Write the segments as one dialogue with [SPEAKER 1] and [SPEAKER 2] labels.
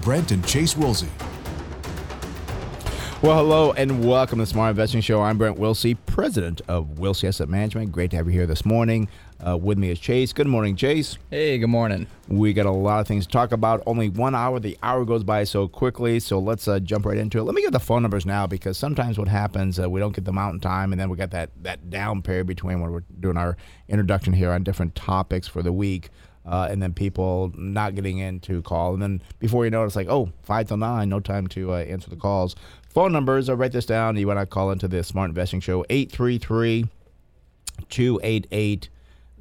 [SPEAKER 1] Brent and Chase Wilsey.
[SPEAKER 2] Well, hello and welcome to the Smart Investing Show. I'm Brent Wilsey, president of Wilsey Asset Management. Great to have you here this morning. Uh, with me is Chase. Good morning, Chase.
[SPEAKER 3] Hey, good morning.
[SPEAKER 2] We got a lot of things to talk about. Only one hour. The hour goes by so quickly, so let's uh, jump right into it. Let me get the phone numbers now because sometimes what happens, uh, we don't get them out in time, and then we got that, that down period between when we're doing our introduction here on different topics for the week uh, and then people not getting in to call. And then before you know it, it's like, oh, five till 9, no time to uh, answer the calls. Phone numbers, I'll write this down. You want to call into the Smart Investing Show, 833 288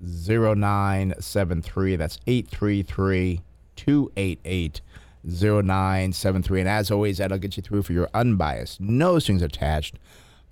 [SPEAKER 2] 0973. That's 833 288 0973. And as always, that'll get you through for your unbiased, no strings attached,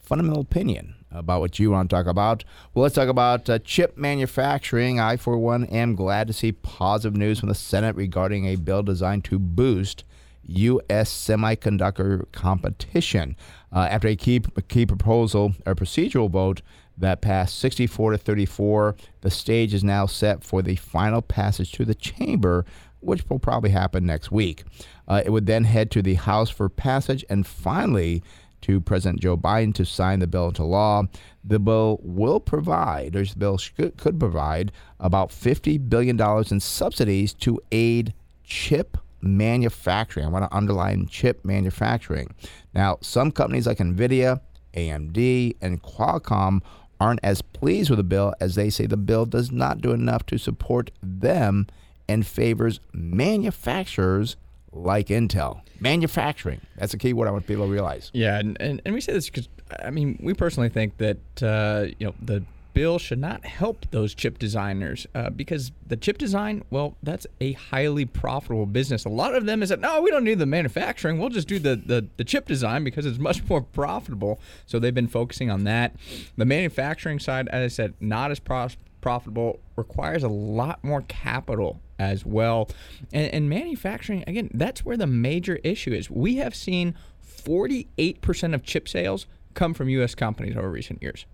[SPEAKER 2] fundamental opinion about what you want to talk about. Well, let's talk about uh, chip manufacturing. I, for one, am glad to see positive news from the Senate regarding a bill designed to boost U.S. semiconductor competition. Uh, after a key, key proposal or procedural vote that passed 64 to 34, the stage is now set for the final passage to the chamber, which will probably happen next week. Uh, it would then head to the House for passage and finally to President Joe Biden to sign the bill into law. The bill will provide, or the bill should, could provide, about $50 billion in subsidies to aid chip manufacturing. I want to underline chip manufacturing. Now, some companies like NVIDIA, AMD, and Qualcomm aren't as pleased with the bill as they say the bill does not do enough to support them and favors manufacturers like Intel. Manufacturing. That's a key word I want people to realize.
[SPEAKER 3] Yeah, and, and, and we say this because, I mean, we personally think that, uh, you know, the bill should not help those chip designers uh, because the chip design, well, that's a highly profitable business. A lot of them is that, no, we don't need the manufacturing. We'll just do the, the, the chip design because it's much more profitable. So they've been focusing on that. The manufacturing side, as I said, not as profitable profitable requires a lot more capital as well. And, and, manufacturing, again, that's where the major issue is. We have seen 48% of chip sales come from U.S. companies over recent years.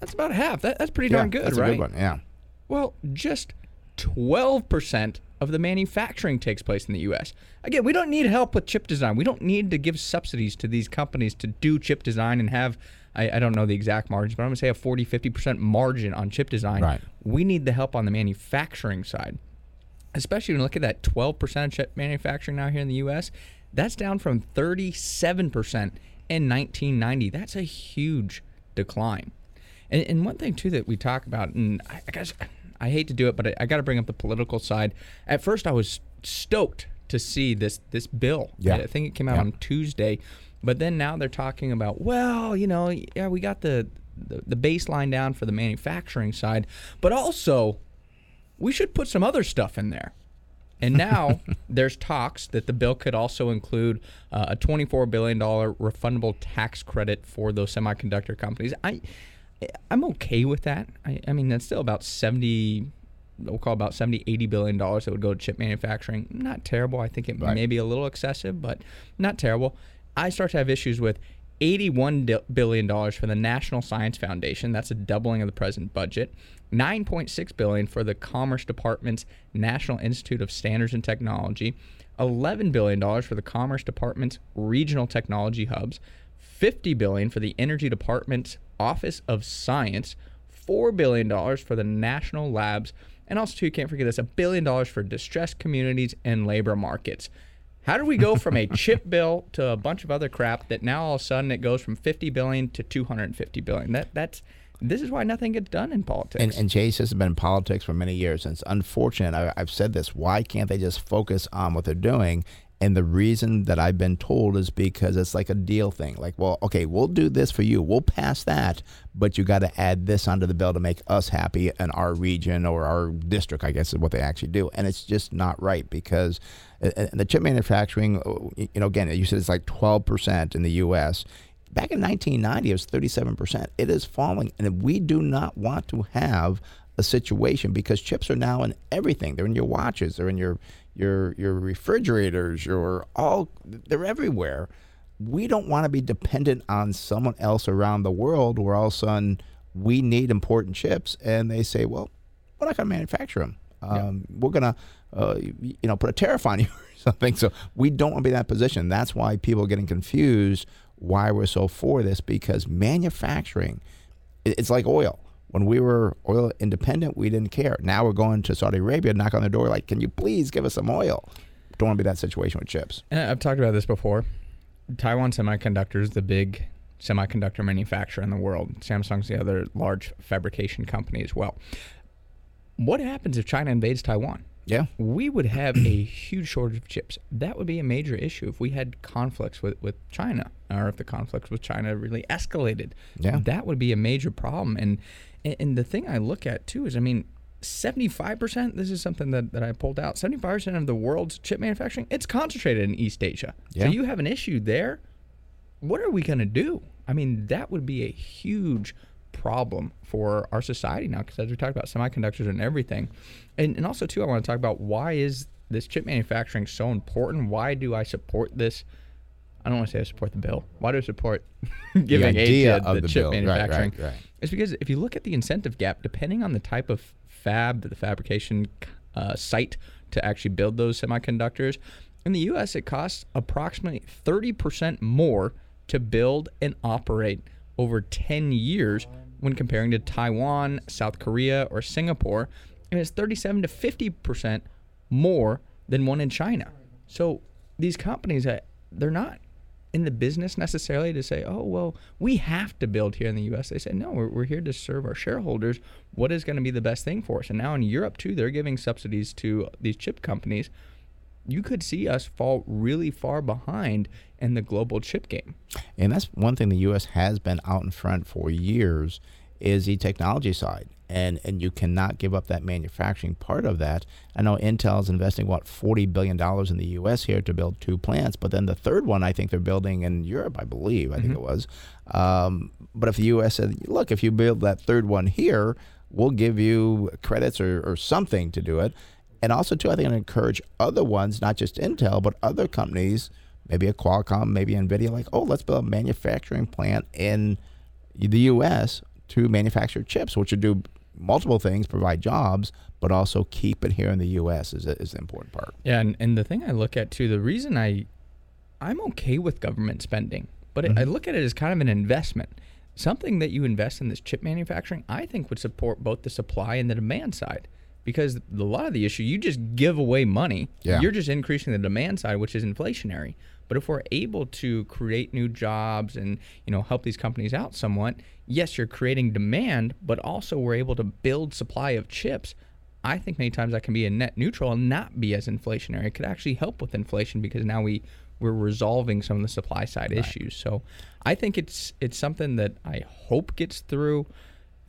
[SPEAKER 3] That's about half. That, that's pretty
[SPEAKER 2] yeah,
[SPEAKER 3] darn good,
[SPEAKER 2] that's
[SPEAKER 3] right?
[SPEAKER 2] A good one, yeah.
[SPEAKER 3] Well, just 12% of the manufacturing takes place in the U.S. Again, we don't need help with chip design. We don't need to give subsidies to these companies to do chip design and have I, I, don't know the exact margins, but I'm going to say a 40, 50% margin on chip design.
[SPEAKER 2] Right.
[SPEAKER 3] We need the help on the manufacturing side, especially when you look at that 12% of chip manufacturing now here in the U.S. That's down from 37% in 1990. That's a huge decline. And, and one thing, too, that we talk about, and I, I guess I hate to do it, but I, I got to bring up the political side. At first, I was stoked to see this this bill.
[SPEAKER 2] Yeah.
[SPEAKER 3] I think it came out yeah. on Tuesday but then now they're talking about, well, you know, yeah, we got the, the, the baseline down for the manufacturing side, but also we should put some other stuff in there. And now there's talks that the bill could also include uh, a $24 billion refundable tax credit for those semiconductor companies. I, I'm okay with that. I, I mean, that's still about 70, we'll call about 70, 80 billion dollars that would go to chip manufacturing. Not terrible. I think it right. may be a little excessive, but not terrible. I start to have issues with $81 billion for the National Science Foundation. That's a doubling of the present budget. 9.6 billion for the Commerce Department's National Institute of Standards and Technology. $11 billion for the Commerce Department's Regional Technology Hubs. 50 billion for the Energy Department's Office of Science. $4 billion for the National Labs. And also, too, you can't forget this, a billion dollars for distressed communities and labor markets. How do we go from a chip bill to a bunch of other crap that now all of a sudden it goes from 50 billion to 250 billion? That that's this is why nothing gets done in politics.
[SPEAKER 2] And, and Chase has been in politics for many years, and it's unfortunate. I, I've said this. Why can't they just focus on what they're doing And the reason that I've been told is because it's like a deal thing. Like, well, okay, we'll do this for you. We'll pass that, but you got to add this onto the bill to make us happy in our region or our district, I guess is what they actually do. And it's just not right because the chip manufacturing, uh, you know, again, you said it's like 12% in the U.S. Back in 1990, it was 37%. It is falling, and we do not want to have a situation because chips are now in everything. They're in your watches, they're in your your your refrigerators, your all they're everywhere. We don't want to be dependent on someone else around the world where all of a sudden we need important chips and they say, well, we're not going to manufacture them. Um, yeah. We're going to, uh, you know, put a tariff on you or something. So we don't want to be in that position. That's why people are getting confused why we're so for this because manufacturing, it's like oil when we were oil independent, we didn't care. Now we're going to Saudi Arabia, knock on their door, like, can you please give us some oil? Don't want to be that situation with chips.
[SPEAKER 3] And I've talked about this before. Taiwan Semiconductor is the big semiconductor manufacturer in the world. Samsung's the other large fabrication company as well. What happens if China invades Taiwan?
[SPEAKER 2] Yeah.
[SPEAKER 3] We would have a huge shortage of chips. That would be a major issue if we had conflicts with, with China or if the conflicts with China really escalated.
[SPEAKER 2] Yeah.
[SPEAKER 3] That would be a major problem. And and, and the thing I look at too is, I mean, 75%, this is something that, that I pulled out, 75% of the world's chip manufacturing, it's concentrated in East Asia. Yeah. So you have an issue there. What are we going to do? I mean, that would be a huge problem for our society now because as we talked about semiconductors and everything. And, and also, too, I want to talk about why is this chip manufacturing so important? Why do I support this? I don't want to say I support the bill. Why do I support giving aid to the, the chip bill. manufacturing? Right, right, right. It's because if you look at the incentive gap, depending on the type of fab, the fabrication uh, site to actually build those semiconductors, in the U.S. it costs approximately 30% more to build and operate over 10 years when comparing to Taiwan, South Korea, or Singapore, and it's 37 to 50% more than one in China. So these companies, uh, they're not in the business necessarily to say, oh, well, we have to build here in the US. They say, no, we're, we're here to serve our shareholders. What is going to be the best thing for us? And now in Europe, too, they're giving subsidies to these chip companies. You could see us fall really far behind in the global chip game.
[SPEAKER 2] And that's one thing the U.S. has been out in front for years is the technology side and and you cannot give up that manufacturing part of that. I know Intel is investing what forty billion dollars in the U.S. here to build two plants, but then the third one I think they're building in Europe, I believe. I mm-hmm. think it was. Um, but if the U.S. said, "Look, if you build that third one here, we'll give you credits or, or something to do it," and also too, I think I encourage other ones, not just Intel, but other companies, maybe a Qualcomm, maybe Nvidia, like, "Oh, let's build a manufacturing plant in." the U.S. to manufacture chips, which would do multiple things, provide jobs, but also keep it here in the U.S. is, is the important part.
[SPEAKER 3] Yeah, and, and the thing I look at too, the reason I, I'm okay with government spending, but mm-hmm. it, I look at it as kind of an investment. Something that you invest in this chip manufacturing, I think would support both the supply and the demand side. Because a lot of the issue, you just give away money. Yeah. You're just increasing the demand side, which is inflationary. But if we're able to create new jobs and you know help these companies out somewhat, yes, you're creating demand, but also we're able to build supply of chips. I think many times that can be a net neutral and not be as inflationary. It could actually help with inflation because now we we're resolving some of the supply side right. issues. So I think it's it's something that I hope gets through.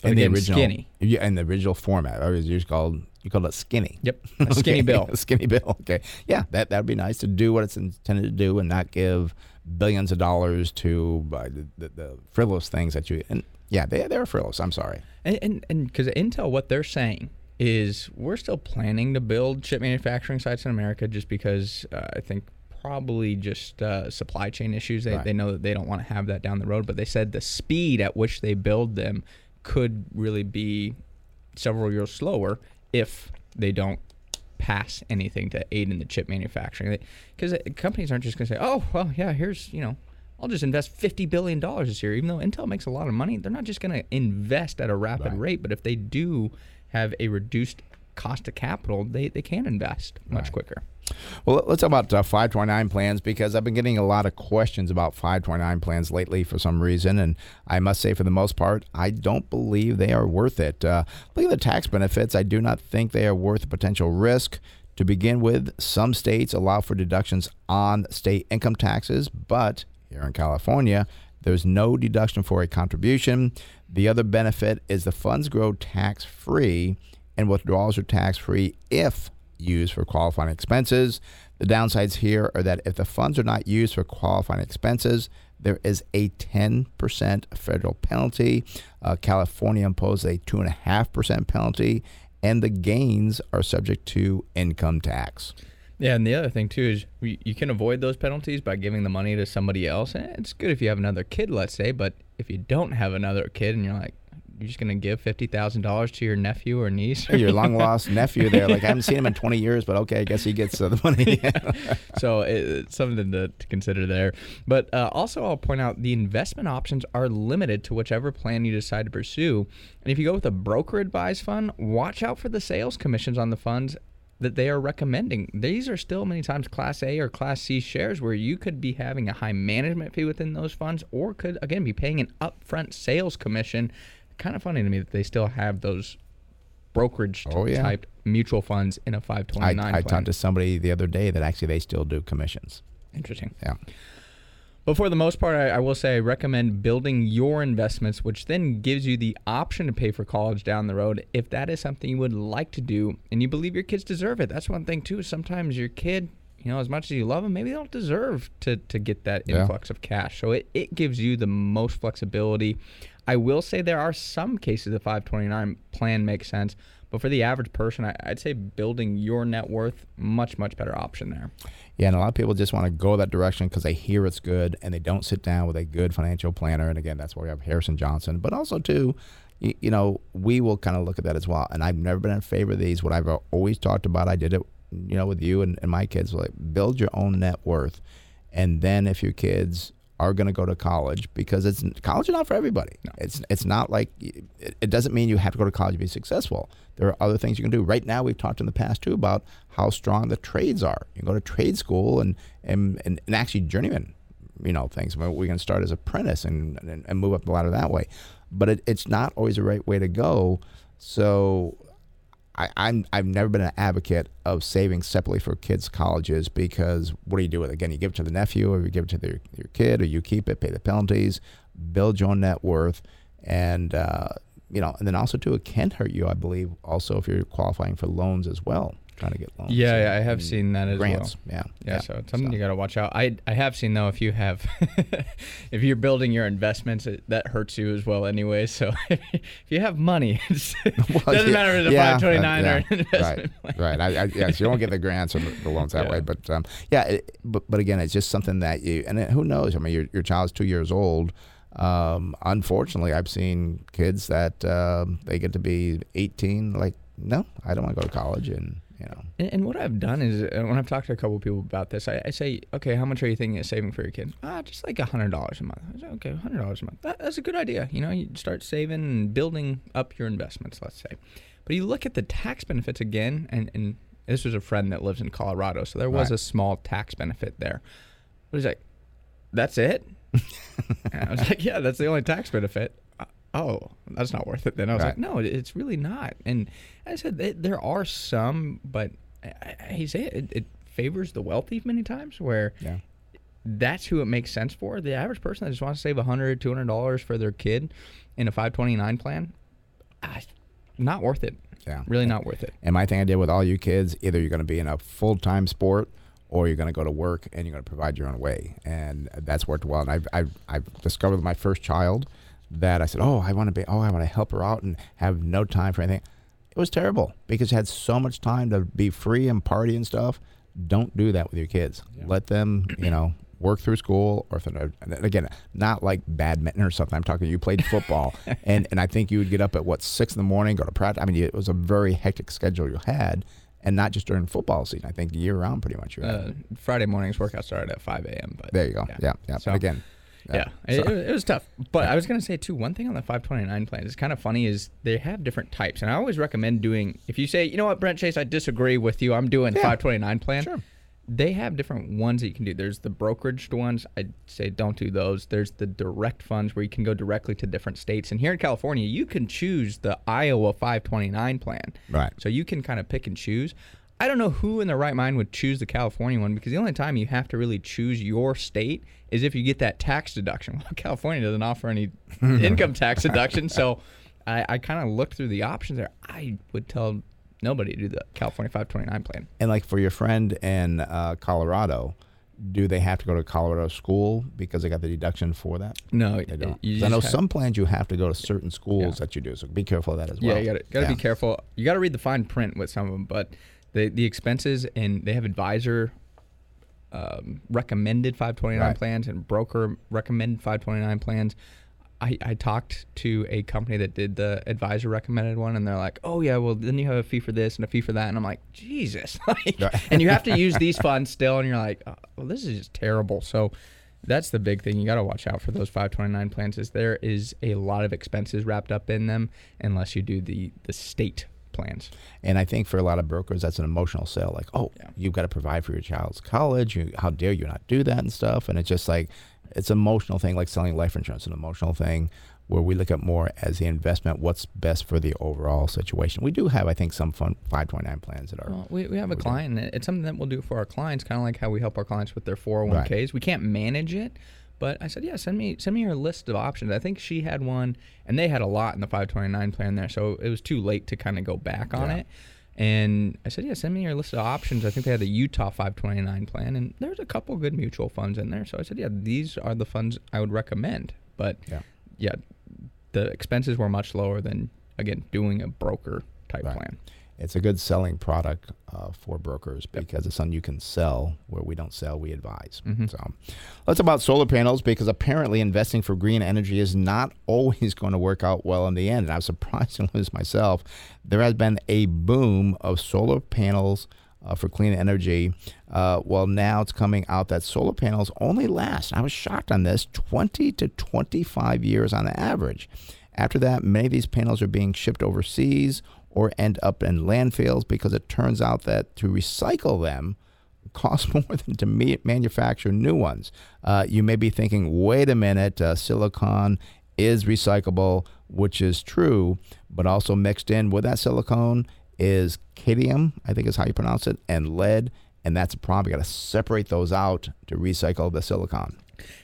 [SPEAKER 2] In the original, skinny. Yeah, in the original format, or is it called you call it skinny.
[SPEAKER 3] Yep. Skinny bill.
[SPEAKER 2] skinny bill. Okay. Yeah, that that would be nice to do what it's intended to do and not give billions of dollars to uh, the, the, the, frivolous things that you and yeah, they they're frivolous. I'm sorry.
[SPEAKER 3] And and because Intel, what they're saying is we're still planning to build chip manufacturing sites in America just because uh, I think probably just uh, supply chain issues. They, right. they know that they don't want to have that down the road, but they said the speed at which they build them could really be several years slower if they don't pass anything to aid in the chip manufacturing. Because uh, companies aren't just going to say, oh, well, yeah, here's, you know, I'll just invest $50 billion this year. Even though Intel makes a lot of money, they're not just going to invest at a rapid right. rate. But if they do have a reduced cost of capital, they, they can invest much right. quicker.
[SPEAKER 2] Well, let's talk about uh, 529 plans because I've been getting a lot of questions about 529 plans lately for some reason. And I must say, for the most part, I don't believe they are worth it. Uh, look at the tax benefits. I do not think they are worth the potential risk. To begin with, some states allow for deductions on state income taxes, but here in California, there's no deduction for a contribution. The other benefit is the funds grow tax free and withdrawals are tax free if used for qualifying expenses. The downsides here are that if the funds are not used for qualifying expenses, there is a 10% federal penalty. Uh, California imposes a 2.5% penalty, and the gains are subject to income tax.
[SPEAKER 3] Yeah, and the other thing too is you can avoid those penalties by giving the money to somebody else. And it's good if you have another kid, let's say, but if you don't have another kid and you're like, you're just gonna give fifty thousand dollars to your nephew or niece,
[SPEAKER 2] your long lost nephew. There, like I haven't seen him in twenty years, but okay, I guess he gets uh, the money.
[SPEAKER 3] so it, it's something to, to consider there. But uh, also, I'll point out the investment options are limited to whichever plan you decide to pursue. And if you go with a broker advised fund, watch out for the sales commissions on the funds that they are recommending. These are still many times Class A or Class C shares where you could be having a high management fee within those funds or could, again, be paying an upfront sales commission kind of funny to me that they still have those brokerage
[SPEAKER 2] oh, yeah.
[SPEAKER 3] type mutual funds in a 529
[SPEAKER 2] I, I talked to somebody the other day that actually they still do commissions.
[SPEAKER 3] Interesting.
[SPEAKER 2] Yeah.
[SPEAKER 3] But for the most part, I, I, will say I recommend building your investments, which then gives you the option to pay for college down the road if that is something you would like to do and you believe your kids deserve it. That's one thing, too. Sometimes your kid, you know, as much as you love them, maybe they don't deserve to, to get that yeah. influx of cash. So it, it gives you the most flexibility. I will say there are some cases the 529 plan makes sense, but for the average person, I, would say building your net worth much much better option there.
[SPEAKER 2] Yeah, and a lot of people just want to go that direction because they hear it's good and they don't sit down with a good financial planner. And again, that's why we have Harrison Johnson, but also too. You, you know, we will kind of look at that as well. And I've never been in favor of these. What I've always talked about, I did it, you know, with you and, and my kids. Like, build your own net worth, and then if your kids are going to go to college because it's college is not for everybody. No. It's it's not like it, it, doesn't mean you have to go to college to be successful. There are other things you can do. Right now, we've talked in the past too about how strong the trades are. You can go to trade school and and and, and actually journeyman, you know, things. We can start as apprentice and, and, and move up the ladder that way. But it, it's not always the right way to go. So I, I'm I've never been an advocate of saving separately for kids' colleges because what do you do with it? Again, you give it to the nephew or you give it to the, your kid or you keep it, pay the penalties, build your own net worth, and uh, you know, and then also too, it can hurt you, I believe, also if you're qualifying for loans as well trying to get loans.
[SPEAKER 3] Yeah, yeah I have seen that as
[SPEAKER 2] grants.
[SPEAKER 3] well.
[SPEAKER 2] Yeah,
[SPEAKER 3] yeah. Yeah, so it's something so. you got to watch out. I I have seen though if you have if you're building your investments, it, that hurts you as well anyway. So if you have money, it well, doesn't yeah, matter if it's a yeah, 529 uh, or an investment.
[SPEAKER 2] Right, right. I, I, yes, you won't get the grants or the, loans that way, but um, yeah, it, but but again, it's just something that you and it, who knows? I mean, your your child's two years old. Um, unfortunately, I've seen kids that um, they get to be 18, like, no, I don't want to go to college, and you know.
[SPEAKER 3] And, and, what I've done is uh, when I've talked to a couple people about this, I, I, say, okay, how much are you thinking of saving for your kid? Ah, just like a hundred dollars a month. Say, okay, hundred dollars a month. That, that's a good idea. You know, you start saving and building up your investments. Let's say, but you look at the tax benefits again, and and this was a friend that lives in Colorado, so there was right. a small tax benefit there. But he's like, that's it. I was like, yeah, that's the only tax benefit oh, that's not worth it. Then I was right. like, no, it's really not. And I said there are some, but he said it, it favors the wealthy many times where yeah. that's who it makes sense for. The average person that just wants to save $100, $200 for their kid in a 529 plan, not worth it. Yeah. Really not worth it.
[SPEAKER 2] And my thing I did with all you kids, either you're going to be in a full time sport or you're going to go to work and you're going to provide your own way. And that's worked well. And I've, I've, I've discovered my first child that I said, oh, I want to be, oh, I want to help her out and have no time for anything. It was terrible because you had so much time to be free and party and stuff. Don't do that with your kids. Yeah. Let them, you know, work through school or if again, not like badminton or something. I'm talking you played football and, and I think you would get up at what six in the morning, go to practice. I mean, it was a very hectic schedule you had and not just during football season. I think year round, pretty much.
[SPEAKER 3] Uh, Friday mornings workout started at 5 a.m. But
[SPEAKER 2] there you go. Yeah, yeah. yeah. So, but again,
[SPEAKER 3] yeah, yeah. So. It, it, was tough. But I was gonna say too. One thing on the 529 plan is kind of funny is they have different types, and I always recommend doing. If you say, you know what, Brent Chase, I disagree with you. I'm doing yeah. 529 plan. Sure. They have different ones that you can do. There's the brokeraged ones. I'd say don't do those. There's the direct funds where you can go directly to different states. And here in California, you can choose the Iowa 529 plan.
[SPEAKER 2] Right.
[SPEAKER 3] So you can kind of pick and choose. I don't know who in their right mind would choose the California one because the only time you have to really choose your state is if you get that tax deduction. Well, California doesn't offer any income tax deduction, so I, I kind of looked through the options there. I would tell nobody to do the California 529 plan.
[SPEAKER 2] And like for your friend in uh, Colorado, do they have to go to Colorado school because they got the deduction for that?
[SPEAKER 3] No,
[SPEAKER 2] They don't. I know some plans you have to go to certain schools
[SPEAKER 3] Yeah.
[SPEAKER 2] that you do, so be careful of that as well.
[SPEAKER 3] Yeah, you got to
[SPEAKER 2] Yeah.
[SPEAKER 3] be careful. You got to read the fine print with some of them, but the the expenses and they have advisor um, recommended 529
[SPEAKER 2] Right.
[SPEAKER 3] plans and broker recommended 529 plans. I, I talked to a company that did the advisor recommended one, and they're like, "Oh yeah, well then you have a fee for this and a fee for that," and I'm like, "Jesus!" like, and you have to use these funds still, and you're like, oh, "Well, this is just terrible." So that's the big thing you got to watch out for those 529 plans. Is there is a lot of expenses wrapped up in them unless you do the the state plans.
[SPEAKER 2] And I think for a lot of brokers, that's an emotional sale. Like, oh,
[SPEAKER 3] Yeah.
[SPEAKER 2] you've got to provide for your child's college. You, how dare you not do that and stuff? And it's just like, it's an emotional thing, like selling life insurance, an emotional thing where we look at more as the investment, what's best for the overall situation. We do have, I think, some fun 529 plans that are.
[SPEAKER 3] Well, we, we have a
[SPEAKER 2] doing.
[SPEAKER 3] client. and It's something that we'll do for our clients, kind of like how we help our clients with their 401ks. We can't manage it, but I said, yeah, send me send me your list of options. I think she had one, and they had a lot in the 529 plan there, so it was too late to kind of go back on
[SPEAKER 2] Yeah.
[SPEAKER 3] it. And I said, yeah, send me your list of options. I think they had the Utah 529 plan, and there's a couple good mutual funds in there. So I said, yeah, these are the funds I would recommend. But
[SPEAKER 2] Yeah.
[SPEAKER 3] yeah, the expenses were much lower than again doing a broker type
[SPEAKER 2] Right.
[SPEAKER 3] plan.
[SPEAKER 2] It's a good selling product uh, for brokers because it's something you can sell where we don't sell, we advise.
[SPEAKER 3] Mhm.
[SPEAKER 2] So let's about solar panels because apparently investing for green energy is not always going to work out well in the end. And I'm surprised to lose myself. There has been a boom of solar panels. Uh, for clean energy, uh, well, now it's coming out that solar panels only last. I was shocked on this 20 to 25 years on average. After that, many of these panels are being shipped overseas or end up in landfills because it turns out that to recycle them costs more than to manufacture new ones. Uh, you may be thinking, wait a minute, uh, silicon is recyclable, which is true, but also mixed in with that silicone is cadmium, I think is how you pronounce it, and lead. And that's a problem. You got to separate those out to recycle the silicon.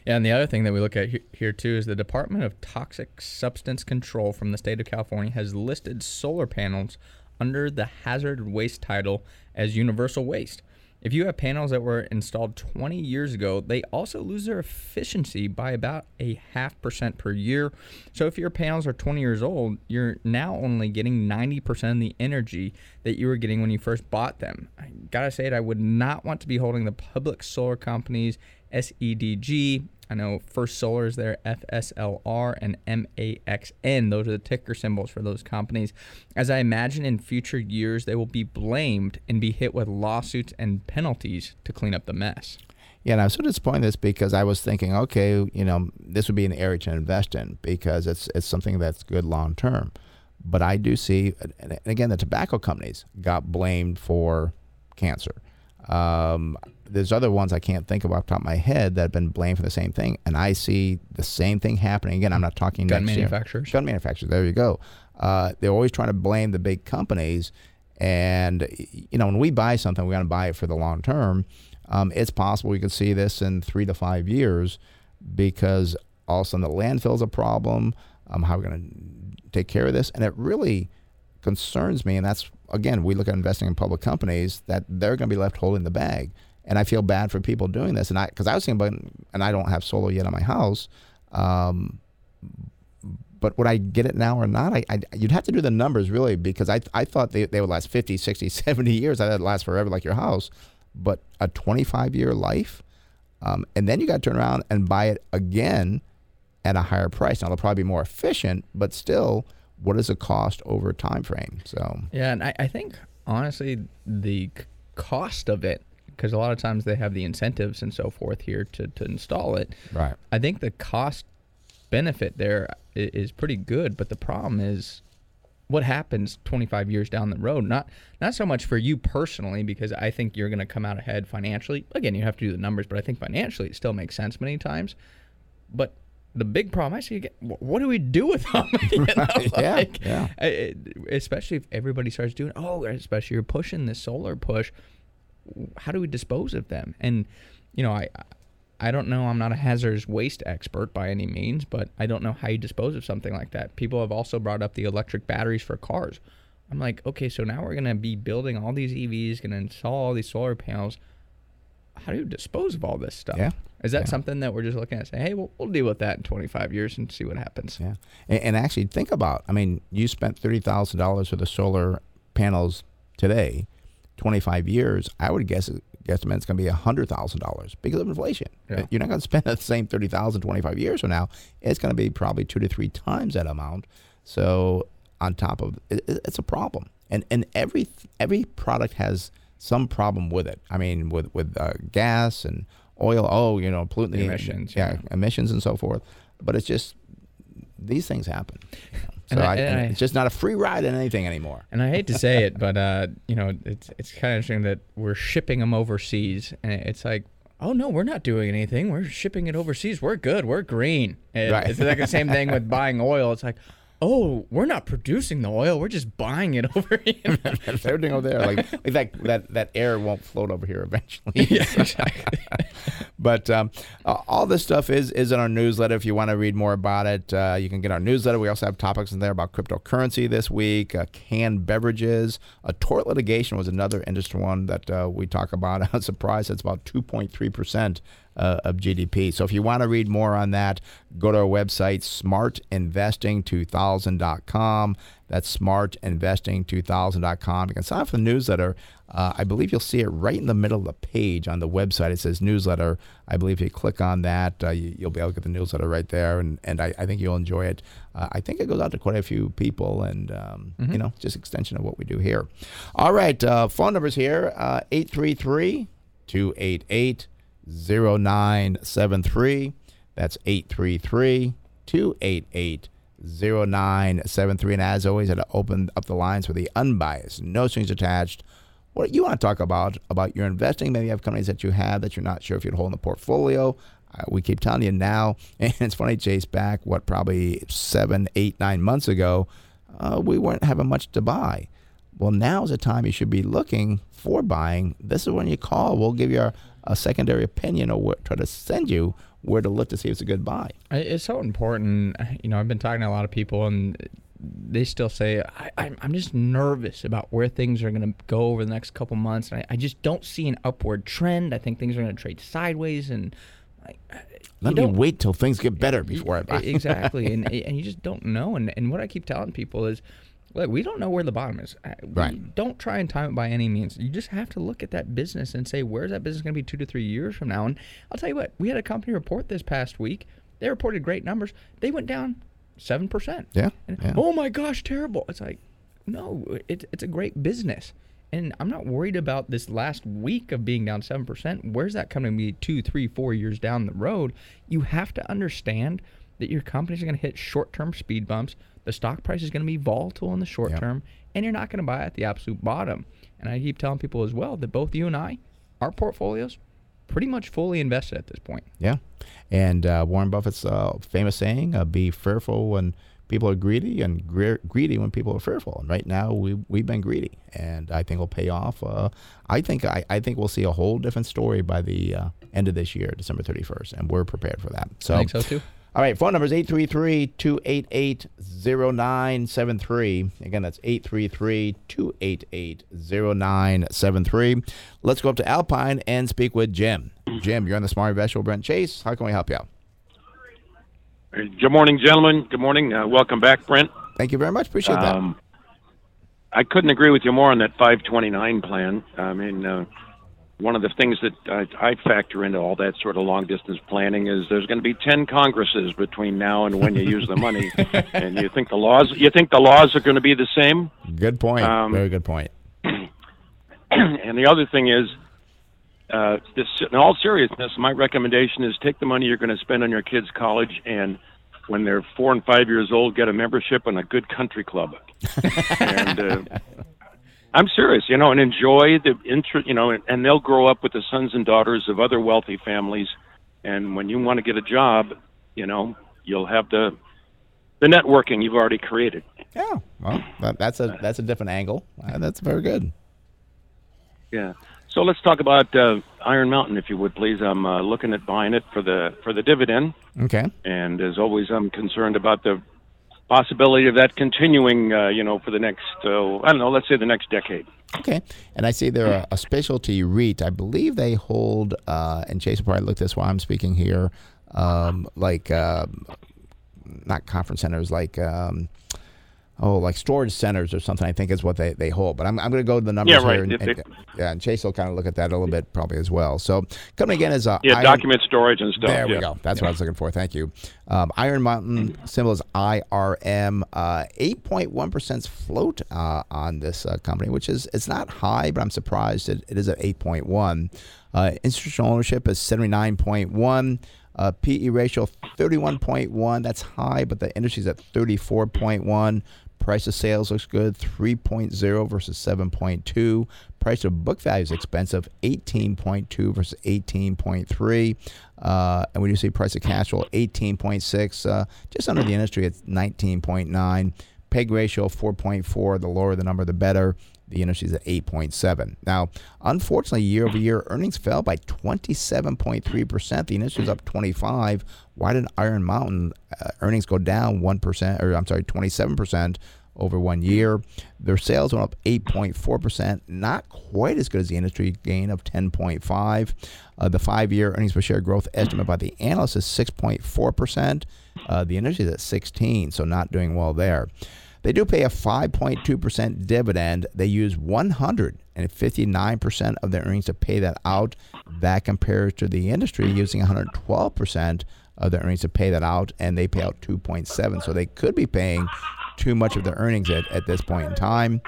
[SPEAKER 3] Yeah, and the other thing that we look at here too is the Department of Toxic Substance Control from the state of California has listed solar panels under the hazard waste title as universal waste. If you have panels that were installed 20 years ago, they also lose their efficiency by about a half percent per year. So if your panels are 20 years old, you're now only getting 90% of the energy that you were getting when you first bought them. I gotta say it, I would not want to be holding the public solar companies SEDG. I know First Solar is there, FSLR, and MAXN. Those are the ticker symbols for those companies. As I imagine in future years, they will be blamed and be hit with lawsuits and penalties to clean up the mess.
[SPEAKER 2] Yeah, and I was so disappointed in this because I was thinking, okay, you know, this would be an area to invest in because it's it's something that's good long term. But I do see, and again, the tobacco companies got blamed for cancer. Um, there's other ones I can't think of off the top of my head that have been blamed for the same thing, and I see the same thing happening again. I'm not talking
[SPEAKER 3] Gun
[SPEAKER 2] next year.
[SPEAKER 3] manufacturers.
[SPEAKER 2] Gun manufacturers. There you go. Uh, they're always trying to blame the big companies, and you know when we buy something, we want to buy it for the long term. Um, it's possible we could see this in three to five years because all of a sudden the landfill's a problem. Um, how are we going to take care of this? And it really concerns me. And that's, again, we look at investing in public companies that they're going to be left holding the bag. And I feel bad for people doing this. And I, because I was thinking about, and I don't have solar yet on my house. Um, but would I get it now or not? I, I you'd have to do the numbers really because I I thought they, they would last 50, 60, 70 years. I thought it'd last forever like your house. But a 25 year life, um, and then you got to turn around and buy it again at a higher price. Now they'll probably be more efficient, but still, what is the cost over a time frame? So
[SPEAKER 3] Yeah, and I, I think honestly the cost of it, because a lot of times they have the incentives and so forth here to, to install it.
[SPEAKER 2] right,
[SPEAKER 3] I think the cost benefit there is pretty good, but the problem is what happens 25 years down the road. Not not so much for you personally, because I think you're going to come out ahead financially. Again, you have to do the numbers, but I think financially it still makes sense many times. But the big problem I see what do we do with them? You know,
[SPEAKER 2] Yeah,
[SPEAKER 3] like,
[SPEAKER 2] yeah.
[SPEAKER 3] especially if everybody starts doing, oh, especially you're pushing this solar push. How do we dispose of them? And you know, I I don't know. I'm not a hazardous waste expert by any means, but I don't know how you dispose of something like that. People have also brought up the electric batteries for cars. I'm like, okay, so now we're gonna be building all these EVs, gonna install all these solar panels. How do you dispose of all this stuff?
[SPEAKER 2] Yeah,
[SPEAKER 3] Is that
[SPEAKER 2] yeah.
[SPEAKER 3] something that we're just looking at? Say, hey, we'll, we'll deal with that in 25 years and see what happens.
[SPEAKER 2] Yeah, and, and actually think about. I mean, you spent thirty thousand dollars for the solar panels today. Twenty five years, I would guess guesstimate it's going to be hundred thousand dollars because of inflation.
[SPEAKER 3] Yeah.
[SPEAKER 2] You're not going to spend the same thirty thousand 25 years from now. It's going to be probably two to three times that amount. So on top of it- it's a problem, and and every every product has some problem with it. I mean, with with uh, gas and oil. Oh, you know, pollutant
[SPEAKER 3] Emissions,
[SPEAKER 2] yeah,
[SPEAKER 3] yeah.
[SPEAKER 2] emissions and so forth. But it's just these things happen. you know. So
[SPEAKER 3] And I-
[SPEAKER 2] I,
[SPEAKER 3] and
[SPEAKER 2] and
[SPEAKER 3] I-
[SPEAKER 2] it's just not a free ride in anything anymore.
[SPEAKER 3] And I hate to say it, but uh, you know, it's it's kind of interesting that we're shipping them overseas, and it's like, oh no, we're not doing anything. We're shipping it overseas. We're good. We're green. And
[SPEAKER 2] Right.
[SPEAKER 3] It's like the same thing with buying oil. It's like, oh, we're not producing the oil. We're just buying it over here.
[SPEAKER 2] Everything over there, like, like that, that that air won't float over here eventually.
[SPEAKER 3] yeah, exactly.
[SPEAKER 2] But um, uh, all this stuff is is in our newsletter. If you want to read more about it, uh, you can get our newsletter. We also have topics in there about cryptocurrency this week, uh, canned beverages, uh, tort litigation was another industry one that uh, we talk about. I'm surprised it's about 2.3 percent uh, of GDP. So if you want to read more on that, go to our website smartinvesting2000.com. That's smartinvesting2000.com. You can sign up for the newsletter. Uh, I believe you'll see it right in the middle of the page on the website. It says newsletter. I believe if you click on that, uh, you, you'll be able to get the newsletter right there, and, and I, I think you'll enjoy it. Uh, I think it goes out to quite a few people, and um, you know, just extension of what we do here. All right, uh, phone numbers here: uh, eight three three two eight eight zero nine seven three. That's 833 288 0973. And as always, I'd open up the lines for the unbiased, no strings attached. What you want to talk about, about your investing. Maybe you have companies that you have that you're not sure if you'd hold in the portfolio. Uh, we keep telling you now, and it's funny, Chase, back, what, probably seven, eight, nine months ago, uh, we weren't having much to buy. Well, now is the time you should be looking for buying. This is when you call. We'll give you a, a secondary opinion or what, try to send you where to look to see if it's a good buy.
[SPEAKER 3] It's so important. You know, I've been talking to a lot of people, and they still say, I, I'm, I'm just nervous about where things are going to go over the next couple months. And I, I just don't see an upward trend. I think things are going to trade sideways. And I,
[SPEAKER 2] Let me wait till things get better before I buy.
[SPEAKER 3] exactly, and and you just don't know. And and what I keep telling people is, look, we don't know where the bottom is.
[SPEAKER 2] Right.
[SPEAKER 3] Don't try and time it by any means. You just have to look at that business and say, where's that business going to be two to three years from now? And I'll tell you what, we had a company report this past week. They reported great numbers. They went down seven percent.
[SPEAKER 2] Yeah, yeah.
[SPEAKER 3] Oh my gosh, terrible! It's like, no, it, it's a great business. And I'm not worried about this last week of being down 7%. Where's that coming to be two, three, four years down the road? You have to understand that your companies are going to hit short term speed bumps. The stock price is going to be volatile in the short
[SPEAKER 2] Yep.
[SPEAKER 3] term, and you're not going to buy at the absolute bottom. And I keep telling people as well that both you and I, our portfolios, pretty much fully invested at this point.
[SPEAKER 2] Yeah. And uh, Warren Buffett's uh, famous saying, uh, be fearful when people are greedy and gre- greedy when people are fearful. And right now, we, we've been greedy. And I think we'll pay off. Uh, I, think, I, I think we'll see a whole different story by the uh, end of this year, December 31st. And we're prepared for that. So,
[SPEAKER 3] I think so too.
[SPEAKER 2] All right, phone number is 833-288-0973. Again, that's 833-288-0973. Let's go up to Alpine and speak with Jim. Jim, you're on the Smart Investor with Brent Chase. How can we help you out?
[SPEAKER 4] Good morning, gentlemen. Good morning. Uh, welcome back, Brent.
[SPEAKER 2] Thank you very much. Appreciate that.
[SPEAKER 4] Um, I couldn't agree with you more on that 529 plan. I mean, uh, one of the things that I, I factor into all that sort of long distance planning is there's going to be 10 congresses between now and when you use the money, and you think the laws you think the laws are going to be the same.
[SPEAKER 2] Good point.
[SPEAKER 4] um,
[SPEAKER 2] very good point.
[SPEAKER 4] and the other thing is, uh, this, in all seriousness, my recommendation is take the money you're going to spend on your kids' college and when they're four and five years old, get a membership in a good country club. and uh, I'm serious, you know, and enjoy the interest, you know, and, and they'll grow up with the sons and daughters of other wealthy families. And when you want to get a job, you know, you'll have the the networking you've already created.
[SPEAKER 2] Yeah, well, that, that's a that's a different angle. Uh, that's very good.
[SPEAKER 4] Yeah. So let's talk about uh, Iron Mountain, if you would please. I'm uh, looking at buying it for the for the dividend,
[SPEAKER 2] Okay.
[SPEAKER 4] and as always, I'm concerned about the possibility of that continuing. Uh, you know, for the next uh, I don't know, let's say the next decade.
[SPEAKER 2] Okay. And I see they're a, a specialty REIT. I believe they hold, uh, and will probably look this while I'm speaking here, um, like, um not conference centers, like, um, oh, like storage centers or something, I think is what they, they hold. But I'm, I'm going to go to the numbers
[SPEAKER 4] Yeah, right.
[SPEAKER 2] here. And, and- yeah, and Chase will kind of look at that a little bit probably as well. So coming again is a
[SPEAKER 4] Yeah,
[SPEAKER 2] Iron-
[SPEAKER 4] document storage and stuff.
[SPEAKER 2] There we
[SPEAKER 4] yeah.
[SPEAKER 2] go. That's what I was looking for. Thank you. Um, Iron Mountain symbol is IRM. Uh, 8.1% float uh, on this uh, company, which is it's not high, but I'm surprised it, it is at 8.1. Uh, institutional ownership is 79.1. Uh, PE ratio 31.1. That's high, but the industry's at 34.1. Price of sales looks good, 3.0 versus 7.2. Price of book value is expensive, 18.2 versus 18.3. Uh, and we do see price of cash flow, 18.6, uh, just under the industry at 19.9. Peg ratio 4.4. The lower the number, the better. The industry's at 8.7. Now, unfortunately, year over year, earnings fell by 27.3%. The industry's up 25. Why did Iron Mountain uh, earnings go down 1%, or I'm sorry, 27% over one year? Their sales went up 8.4%, not quite as good as the industry gain of 10.5. Uh, the five-year earnings per share growth estimate by the analyst is 6.4%. Uh, the industry is at 16, so not doing well there. They do pay a 5.2% dividend. They use 159% of their earnings to pay that out. That compares to the industry using 112% of their earnings to pay that out, and they pay out 2.7. So they could be paying too much of their earnings at, at this point in time.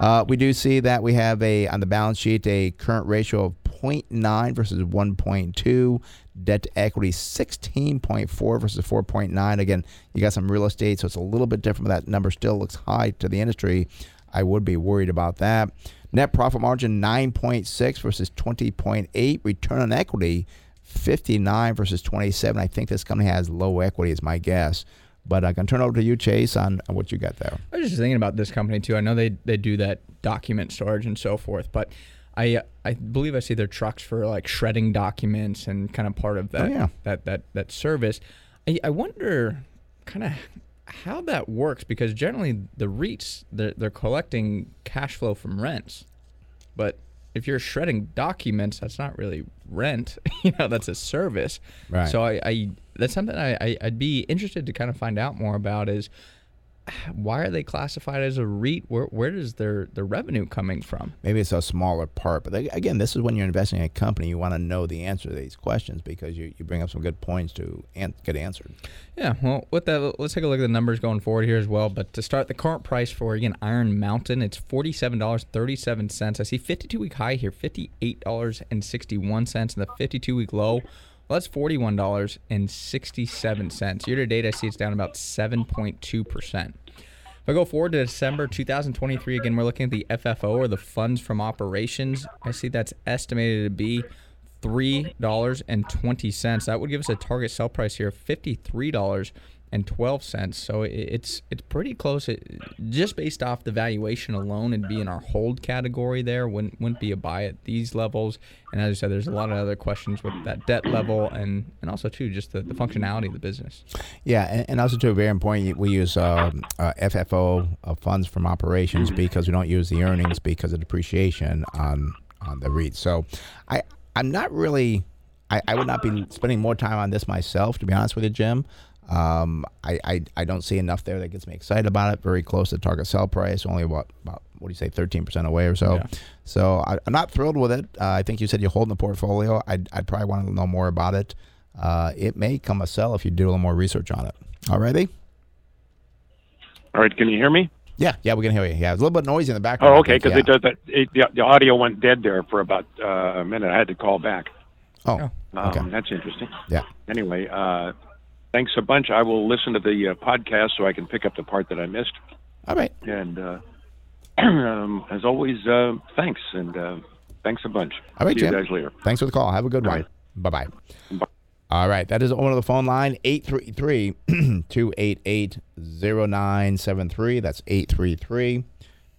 [SPEAKER 2] Uh, we do see that we have a on the balance sheet a current ratio of 0.9 versus 1.2. Debt to equity 16.4 versus 4.9. Again, you got some real estate, so it's a little bit different. But that number still looks high to the industry. I would be worried about that. Net profit margin 9.6 versus 20.8. Return on equity 59 versus 27. I think this company has low equity, is my guess. But I can turn over to you, Chase, on on what you got there.
[SPEAKER 3] I was just thinking about this company too. I know they they do that document storage and so forth, but I I believe I see their trucks for like shredding documents and kind of part of that oh,
[SPEAKER 2] yeah.
[SPEAKER 3] that that that service. I, I wonder kind of how that works because generally the REITs they're, they're collecting cash flow from rents, but if you're shredding documents, that's not really rent. you know, that's a service.
[SPEAKER 2] Right.
[SPEAKER 3] So I, I that's something I, I I'd be interested to kind of find out more about is why are they classified as a REIT? Where where does their their revenue coming from?
[SPEAKER 2] Maybe it's a smaller part, but again, this is when you're investing in a company, you want to know the answer to these questions because you, you bring up some good points to an- get answered.
[SPEAKER 3] Yeah, well, with that, let's take a look at the numbers going forward here as well. But to start, the current price for again Iron Mountain, it's forty-seven dollars thirty-seven cents. I see fifty-two week high here, fifty-eight dollars and sixty-one cents, and the fifty-two week low. Well, that's forty-one dollars and sixty-seven cents. Year to date, I see it's down about seven point two percent. If I go forward to December 2023, again, we're looking at the FFO or the funds from operations. I see that's estimated to be three dollars and twenty cents. That would give us a target sell price here of fifty-three dollars and twelve cents. So it's it's pretty close. It, just based off the valuation alone, it'd be in our hold category. There wouldn't wouldn't be a buy at these levels. And as I said, there's a lot of other questions with that debt level and and also too just the, the functionality of the business.
[SPEAKER 2] Yeah, and, and also too very important. We use um, uh, FFO uh, funds from operations because we don't use the earnings because of depreciation on on the REIT. So, I I'm not really. I, I would not be spending more time on this myself, to be honest with you, Jim. Um, I, I, I don't see enough there that gets me excited about it. Very close to target sell price, only about about what do you say, thirteen percent away or so.
[SPEAKER 3] Yeah.
[SPEAKER 2] So I, I'm not thrilled with it. Uh, I think you said you hold in the portfolio. I'd, I'd probably want to know more about it. Uh, it may come a sell if you do a little more research on it. Alrighty.
[SPEAKER 4] All right, can you hear me?
[SPEAKER 2] Yeah, yeah, we can hear you. Yeah, it's a little bit noisy in the background.
[SPEAKER 4] Oh, okay, because
[SPEAKER 2] yeah.
[SPEAKER 4] it does that. It, the, the audio went dead there for about uh, a minute. I had to call back.
[SPEAKER 2] Oh,
[SPEAKER 4] Um,
[SPEAKER 2] okay.
[SPEAKER 4] That's interesting.
[SPEAKER 2] Yeah.
[SPEAKER 4] Anyway, uh, thanks a bunch. I will listen to the uh, podcast so I can pick up the part that I missed.
[SPEAKER 2] All right.
[SPEAKER 4] And uh, um, as always, uh, thanks and uh, thanks a bunch.
[SPEAKER 2] All right,
[SPEAKER 4] See
[SPEAKER 2] Jim.
[SPEAKER 4] you guys later.
[SPEAKER 2] Thanks for the call. Have a good
[SPEAKER 4] All
[SPEAKER 2] one.
[SPEAKER 4] right.
[SPEAKER 2] Bye bye. All right. That is one of the phone line 833 288 0973. That's 833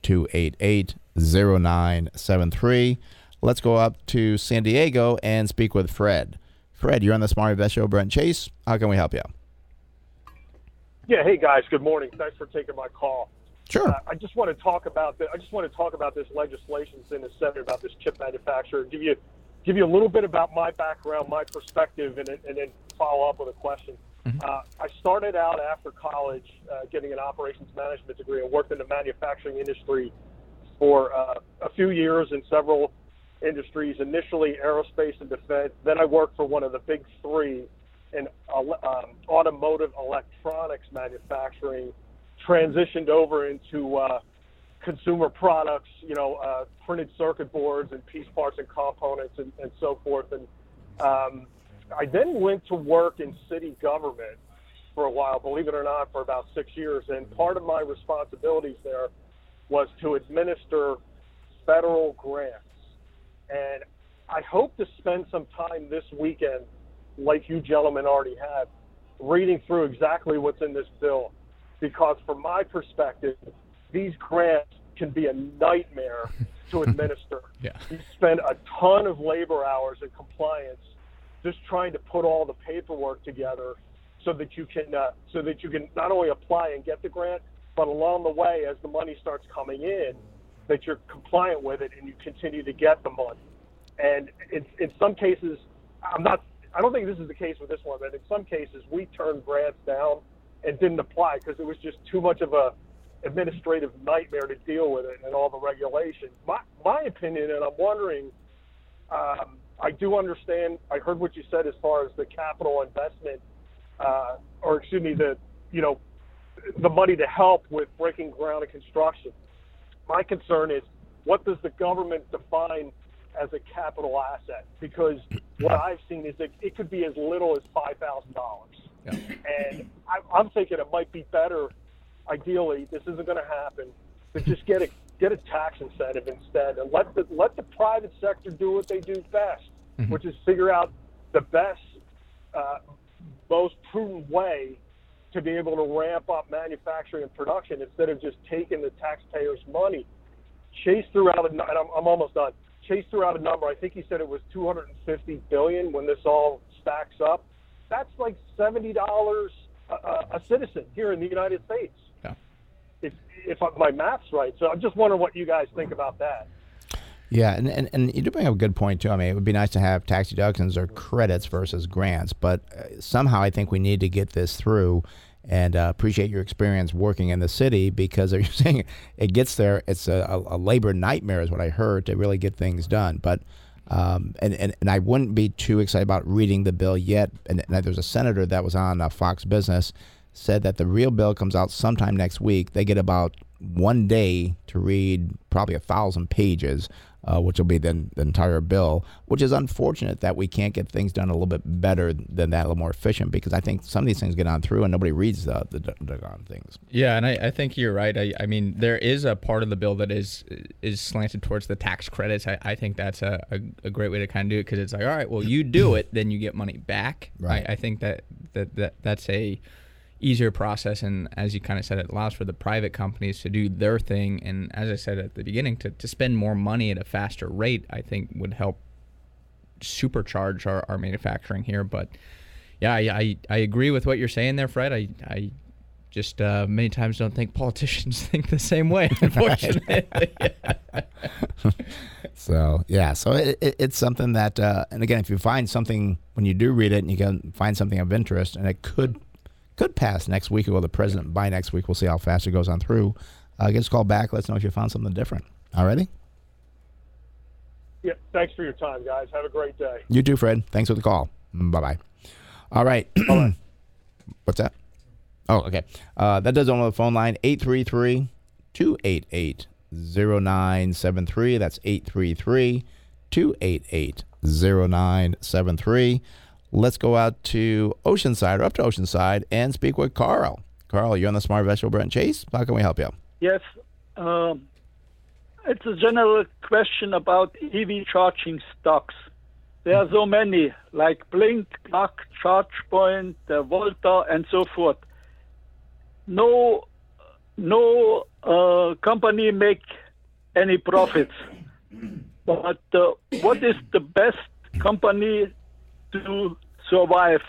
[SPEAKER 2] 288 0973. Let's go up to San Diego and speak with Fred. Fred, you're on the Smart Invest Show. Brent Chase, how can we help you?
[SPEAKER 5] Yeah, hey guys, good morning. Thanks for taking my call.
[SPEAKER 2] Sure.
[SPEAKER 5] Uh, I just want to talk about the, I just want to talk about this legislation that's in the Senate about this chip manufacturer. Give you give you a little bit about my background, my perspective, and, and then follow up with a question. Uh, I started out after college uh, getting an operations management degree and worked in the manufacturing industry for uh, a few years in several industries. Initially, aerospace and defense. Then I worked for one of the big three in um, automotive electronics manufacturing. Transitioned over into uh, consumer products, you know, uh, printed circuit boards and piece parts and components and, and so forth. And um, I then went to work in city government for a while, believe it or not, for about six years. And part of my responsibilities there was to administer federal grants. And I hope to spend some time this weekend, like you gentlemen already have, reading through exactly what's in this bill. Because from my perspective, these grants can be a nightmare to administer.
[SPEAKER 3] Yeah.
[SPEAKER 5] You spend a ton of labor hours in compliance just trying to put all the paperwork together so that you can uh, so that you can not only apply and get the grant, but along the way, as the money starts coming in, that you're compliant with it and you continue to get the money. And in, in some cases, I'm not. I don't think this is the case with this one, but in some cases, we turned grants down and didn't apply because it was just too much of a administrative nightmare to deal with it and all the regulations. My my opinion, and I'm wondering. Um, I do understand. I heard what you said as far as the capital investment, uh, or excuse me, the you know, the money to help with breaking ground and construction. My concern is what does the government define as a capital asset? Because what I've seen is that it could be as little as five thousand dollars,
[SPEAKER 3] Yeah.
[SPEAKER 5] and I, I'm thinking it might be better. Ideally, this isn't going to happen. But just get a get a tax incentive instead, and let the let the private sector do what they do best, which is figure out the best, uh, most prudent way to be able to ramp up manufacturing and production instead of just taking the taxpayers' money. Chase threw out a, and I'm, I'm almost done. Chase threw out a number. I think he said it was 250 billion when this all stacks up. That's like seventy dollars a, a a citizen here in the United States.
[SPEAKER 3] Yeah.
[SPEAKER 5] If if my math's right, so I'm just wondering what you guys think about that.
[SPEAKER 2] Yeah, and, and, and you do bring up a good point, too. I mean, it would be nice to have tax deductions or credits versus grants, but uh, somehow I think we need to get this through and uh, appreciate your experience working in the city because you're saying it gets there. It's a, a, labor nightmare, is what I heard, to really get things done. But um, and, and, and I wouldn't be too excited about reading the bill yet. And, and there's a senator that was on uh, Fox Business said that the real bill comes out sometime next week. They get about one day to read probably a thousand pages, uh, which will be then the entire bill. Which is unfortunate that we can't get things done a little bit better than that, a little more efficient. Because I think some of these things get on through and nobody reads the the, the things.
[SPEAKER 3] Yeah, and I, I think you're right. I, I mean, there is a part of the bill that is is slanted towards the tax credits. I, I think that's a, a, a great way to kind of do it because it's like, all right, well, you do it, then you get money back.
[SPEAKER 2] Right.
[SPEAKER 3] I, I think that, that, that that's a easier process, and as you kind of said, it allows for the private companies to do their thing. And as I said at the beginning, to, to spend more money at a faster rate, I think would help supercharge our, our manufacturing here. But yeah, I, I, I agree with what you're saying there, Fred. I, I just uh, many times don't think politicians think the same way, unfortunately.
[SPEAKER 2] So yeah, so it, it, it's something that, uh, and again, if you find something when you do read it, and you can find something of interest, and it could could pass next week or the president by next week, we'll see how fast it goes on through. Uh, give us a call back. Let us know if you found something different. Alrighty,
[SPEAKER 5] Yeah, thanks for your time, guys. Have a great day.
[SPEAKER 2] you too, Fred. Thanks for the call. Bye bye. All right. What's that? Oh, okay. Uh, that does on the phone line 833 288 0973. That's 833 288 0973. Let's go out to Oceanside or up to Oceanside and speak with Carl. Carl, you're on the Smart Vegetable Brent Chase. How can we help you?
[SPEAKER 6] Yes. Um, it's a general question about EV charging stocks. there are so many, like Blink, Plug, ChargePoint, uh, Volta, and so forth. No, no uh, company make any profits. But uh, what is the best company to survive?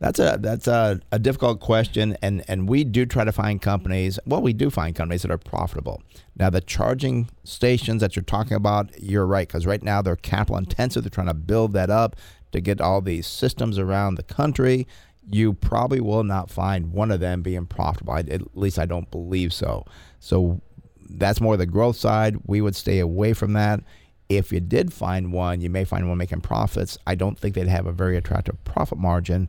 [SPEAKER 2] That's a that's a, a difficult question, and and we do try to find companies. Well, we do find companies that are profitable. Now, the charging stations that you're talking about, you're right, because right now they're capital intensive. They're trying to build that up to get all these systems around the country. You probably will not find one of them being profitable. At least I don't believe so. So that's more the growth side. We would stay away from that. If you did find one, you may find one making profits. I don't think they'd have a very attractive profit margin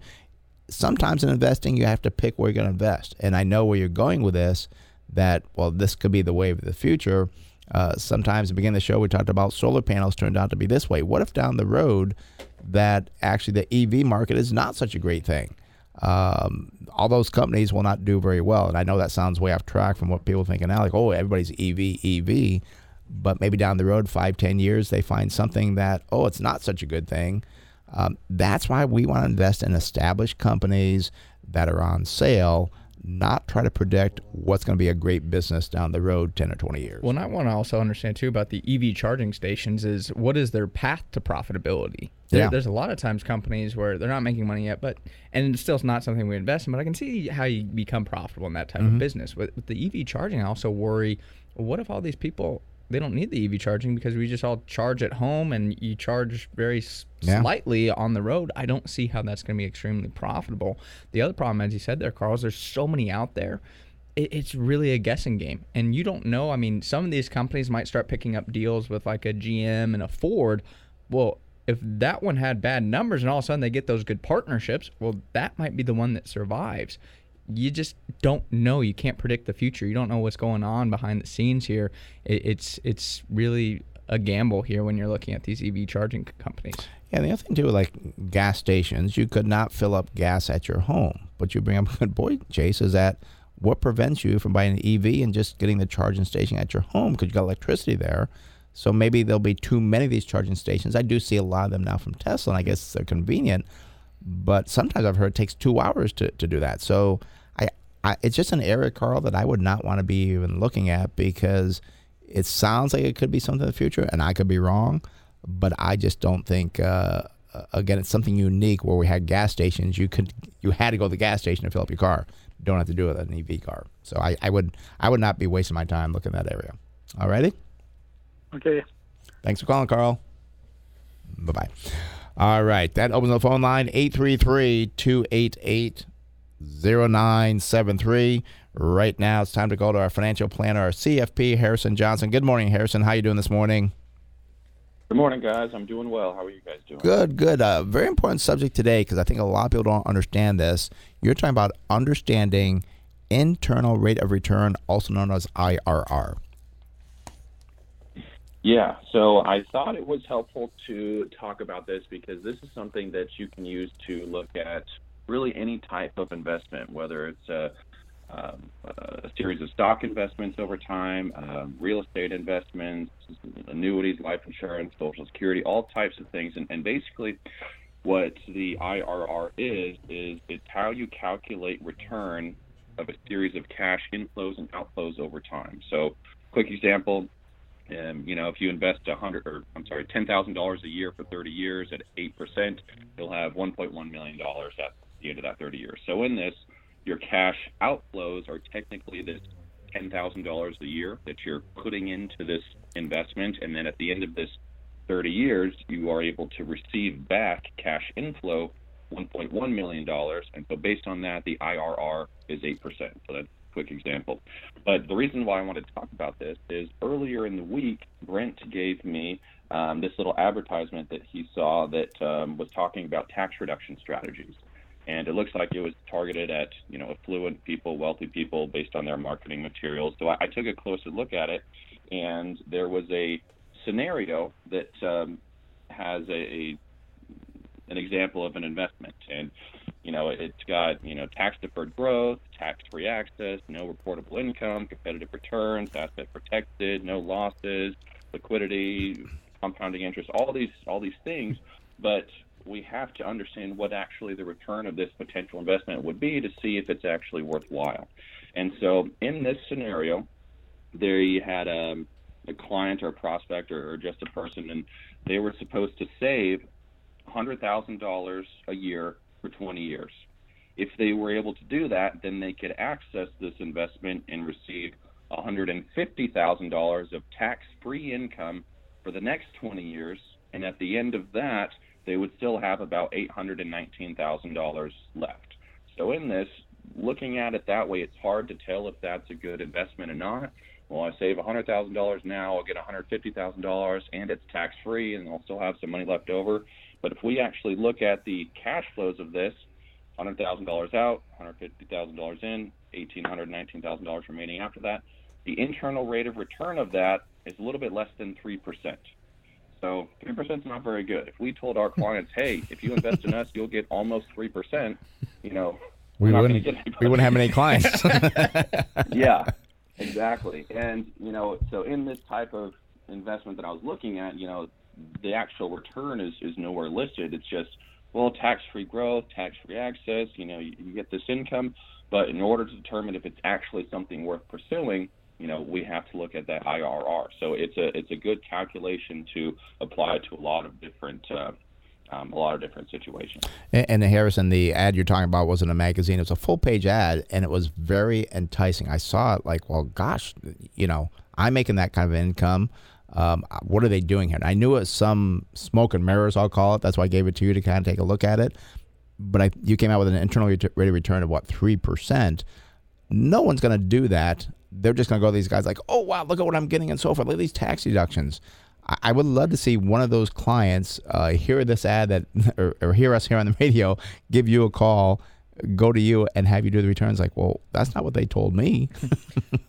[SPEAKER 2] sometimes in investing, you have to pick where you're going to invest. And I know where you're going with this that, well, this could be the wave of the future. Uh, sometimes at the beginning of the show, we talked about solar panels turned out to be this way. What if down the road that actually the EV market is not such a great thing? Um, all those companies will not do very well. And I know that sounds way off track from what people thinking now, like, oh, everybody's EV, EV. But maybe down the road, five, ten years, they find something that, oh, it's not such a good thing. Um, that's why we want to invest in established companies that are on sale, not try to predict what's going to be a great business down the road 10 or 20 years.
[SPEAKER 3] Well, and I want to also understand too about the EV charging stations is what is their path to profitability? There,
[SPEAKER 2] Yeah.
[SPEAKER 3] There's a lot of times companies where they're not making money yet, but and it's still not something we invest in. But I can see how you become profitable in that type
[SPEAKER 2] Mm-hmm.
[SPEAKER 3] of business. With, with the EV charging, I also worry: what if all these people they don't need the EV charging because we just all charge at home and you charge very
[SPEAKER 2] Yeah.
[SPEAKER 3] slightly on the road? I don't see how that's going to be extremely profitable. The other problem, as you said there, Carl, is there's so many out there it, it's really a guessing game and you don't know i mean some of these companies might start picking up deals with like a gm and a ford well if that one had bad numbers and all of a sudden they get those good partnerships well that might be the one that survives you just don't know you can't predict the future you don't know what's going on behind the scenes here it, it's it's really a gamble here when you're looking at these ev charging companies
[SPEAKER 2] Yeah, the other thing too, like gas stations, you could not fill up gas at your home. But you bring up a good point, Chase, is that what prevents you from buying an EV and just getting the charging station at your home because you got electricity there. So maybe there'll be too many of these charging stations. I do see a lot of them now from Tesla, and I guess they're convenient. But sometimes I've heard it takes two hours to, to do that. So I, it's just an area, Carl, that I would not want to be even looking at because it sounds like it could be something in the future, and I could be wrong. But I just don't think. Uh, uh, again, it's something unique where we had gas stations. You could you had to go to the gas station to fill up your car. You don't have to do it with an EV car. So I, I would I would not be wasting my time looking at that area. All righty.
[SPEAKER 6] Okay.
[SPEAKER 2] Thanks for calling, Carl. Bye bye. All right. That opens the phone line 833 288 0973. Right now, it's time to go to our financial planner, our CFP, Harrison Johnson. Good morning, Harrison. How you doing this morning?
[SPEAKER 7] Good morning, guys. I'm doing well. How are you guys doing?
[SPEAKER 2] Good, good. Uh, very important subject today because I think a lot of people don't understand this. You're talking about understanding internal rate of return, also known as IRR.
[SPEAKER 7] Yeah, so I thought it was helpful to talk about this because this is something that you can use to look at really any type of investment, whether it's a, um, a series of stock investments over time, um, real estate investments, annuities, life insurance, social security, all types of things. And, and basically, what the IRR is, is it's how you calculate return of a series of cash inflows and outflows over time. So, quick example um, you know, if you invest a hundred or I'm sorry, ten thousand dollars a year for 30 years at eight percent, you'll have 1.1 million dollars at the end of that 30 years. So in this, your cash outflows are technically this ten thousand dollars a year that you're putting into this investment, and then at the end of this 30 years, you are able to receive back cash inflow 1.1 million dollars, and so based on that, the IRR is eight percent. So that's a quick example. But the reason why I wanted to talk about this is earlier in the week, Brent gave me um, this little advertisement that he saw that um, was talking about tax reduction strategies. And it looks like it was targeted at, you know, affluent people, wealthy people based on their marketing materials. So I, I took a closer look at it, and there was a scenario that um, has a, a an example of an investment. And you know, it's got you know tax deferred growth, tax free access, no reportable income, competitive returns, asset protected, no losses, liquidity, compounding interest, all these all these things, but we have to understand what actually the return of this potential investment would be to see if it's actually worthwhile. And so in this scenario, there you had a, um, a client or a prospect or, or just a person, and they were supposed to save $100,000 a year for 20 years. If they were able to do that, then they could access this investment and receive $150,000 of tax free income for the next 20 years. And at the end of that, they would still have about $819,000 left. So, in this, looking at it that way, it's hard to tell if that's a good investment or not. Well, I save $100,000 now, I'll get $150,000 and it's tax free and I'll still have some money left over. But if we actually look at the cash flows of this, $100,000 out, $150,000 in, $1,819,000 remaining after that, the internal rate of return of that is a little bit less than 3%. So 3% is not very good. If we told our clients, hey, if you invest in us, you'll get almost 3%, you know,
[SPEAKER 2] we wouldn't, we wouldn't have many clients.
[SPEAKER 7] yeah, exactly. And, you know, so in this type of investment that I was looking at, you know, the actual return is, is nowhere listed. It's just, well, tax free growth, tax free access, you know, you, you get this income. But in order to determine if it's actually something worth pursuing, you know, we have to look at that IRR. So it's a it's a good calculation to apply to a lot of different uh, um, a lot of different situations.
[SPEAKER 2] And, and Harrison, the ad you're talking about was in a magazine. It was a full page ad, and it was very enticing. I saw it like, well, gosh, you know, I'm making that kind of income. Um, what are they doing here? And I knew it was some smoke and mirrors, I'll call it. That's why I gave it to you to kind of take a look at it. But I, you came out with an internal rate of return of what three percent. No one's going to do that. They're just going to go to these guys like, oh wow, look at what I'm getting and so forth. Look at these tax deductions. I, I would love to see one of those clients uh, hear this ad that, or, or hear us here on the radio, give you a call go to you and have you do the returns. Like well that's not what they told me.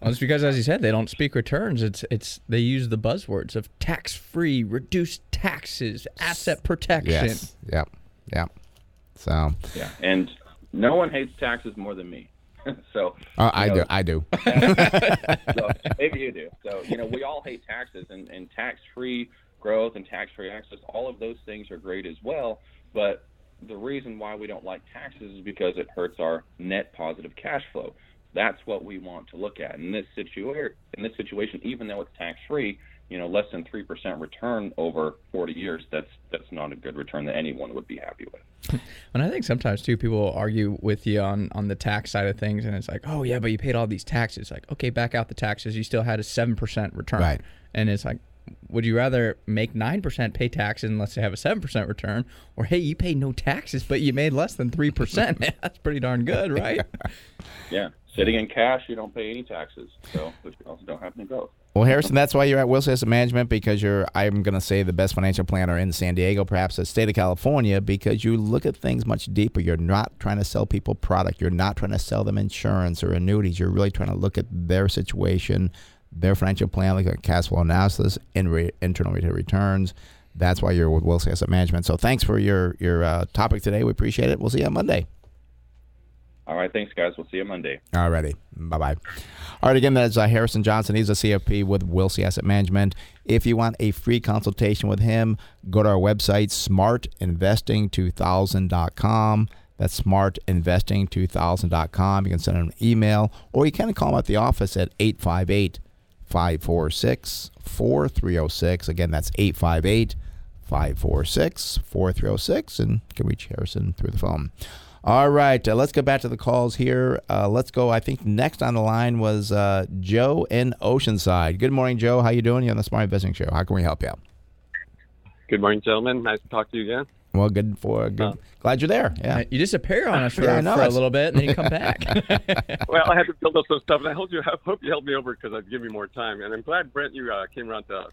[SPEAKER 3] Well, it's because as you said they don't speak returns. It's it's they use the buzzwords of tax free reduced taxes asset protection.
[SPEAKER 2] Yes. Yep. Yep. So
[SPEAKER 7] yeah. And no one hates taxes more than me so
[SPEAKER 2] uh, I know, do I do
[SPEAKER 7] so maybe you do so you know we all hate taxes and, and tax free growth and tax free access all of those things are great as well but the reason why we don't like taxes is because it hurts our net positive cash flow. That's what we want to look at. In this situation, in this situation, even though it's tax free, you know, less than three percent return over 40 years, that's that's not a good return that anyone would be happy with.
[SPEAKER 3] And I think sometimes too, people argue with you on on the tax side of things, and it's like, oh yeah, but you paid all these taxes. Like, okay, back out the taxes, you still had a seven percent return,
[SPEAKER 2] right?
[SPEAKER 3] And it's like, would you rather make 9% pay taxes unless they have a 7% return or hey you paid no taxes but you made less than 3% man that's pretty darn good right
[SPEAKER 7] yeah sitting in cash you don't pay any taxes so but you also don't have any growth
[SPEAKER 2] well, Harrison, that's why you're at Wilsey Asset Management because you're, I'm going to say, the best financial planner in San Diego, perhaps the state of California, because you look at things much deeper. You're not trying to sell people product. You're not trying to sell them insurance or annuities. You're really trying to look at their situation, their financial plan, like a cash flow analysis, re- internal rate of returns. That's why you're with Wilsey Asset Management. So thanks for your your uh, topic today. We appreciate it. We'll see you on Monday.
[SPEAKER 7] All right, thanks, guys. We'll see you Monday.
[SPEAKER 2] All righty. Bye bye. All right, again, that's uh, Harrison Johnson. He's a CFP with Wilsey Asset Management. If you want a free consultation with him, go to our website, smartinvesting2000.com. That's smartinvesting2000.com. You can send him an email or you can call him at the office at 858 546 4306. Again, that's 858 546 4306. And you can reach Harrison through the phone. All right, uh, let's go back to the calls here. Uh, let's go. I think next on the line was uh, Joe in Oceanside. Good morning, Joe. How you doing? You're on the Smart Investing Show. How can we help you out?
[SPEAKER 8] Good morning, gentlemen. Nice to talk to you again.
[SPEAKER 2] Well, good for good. Glad you're there. Yeah,
[SPEAKER 3] you disappear on us for, yeah, for a little bit, and then you come back.
[SPEAKER 8] well, I had to build up some stuff, and I hope you hope you helped me over because I'd give you more time. And I'm glad Brent you uh, came around to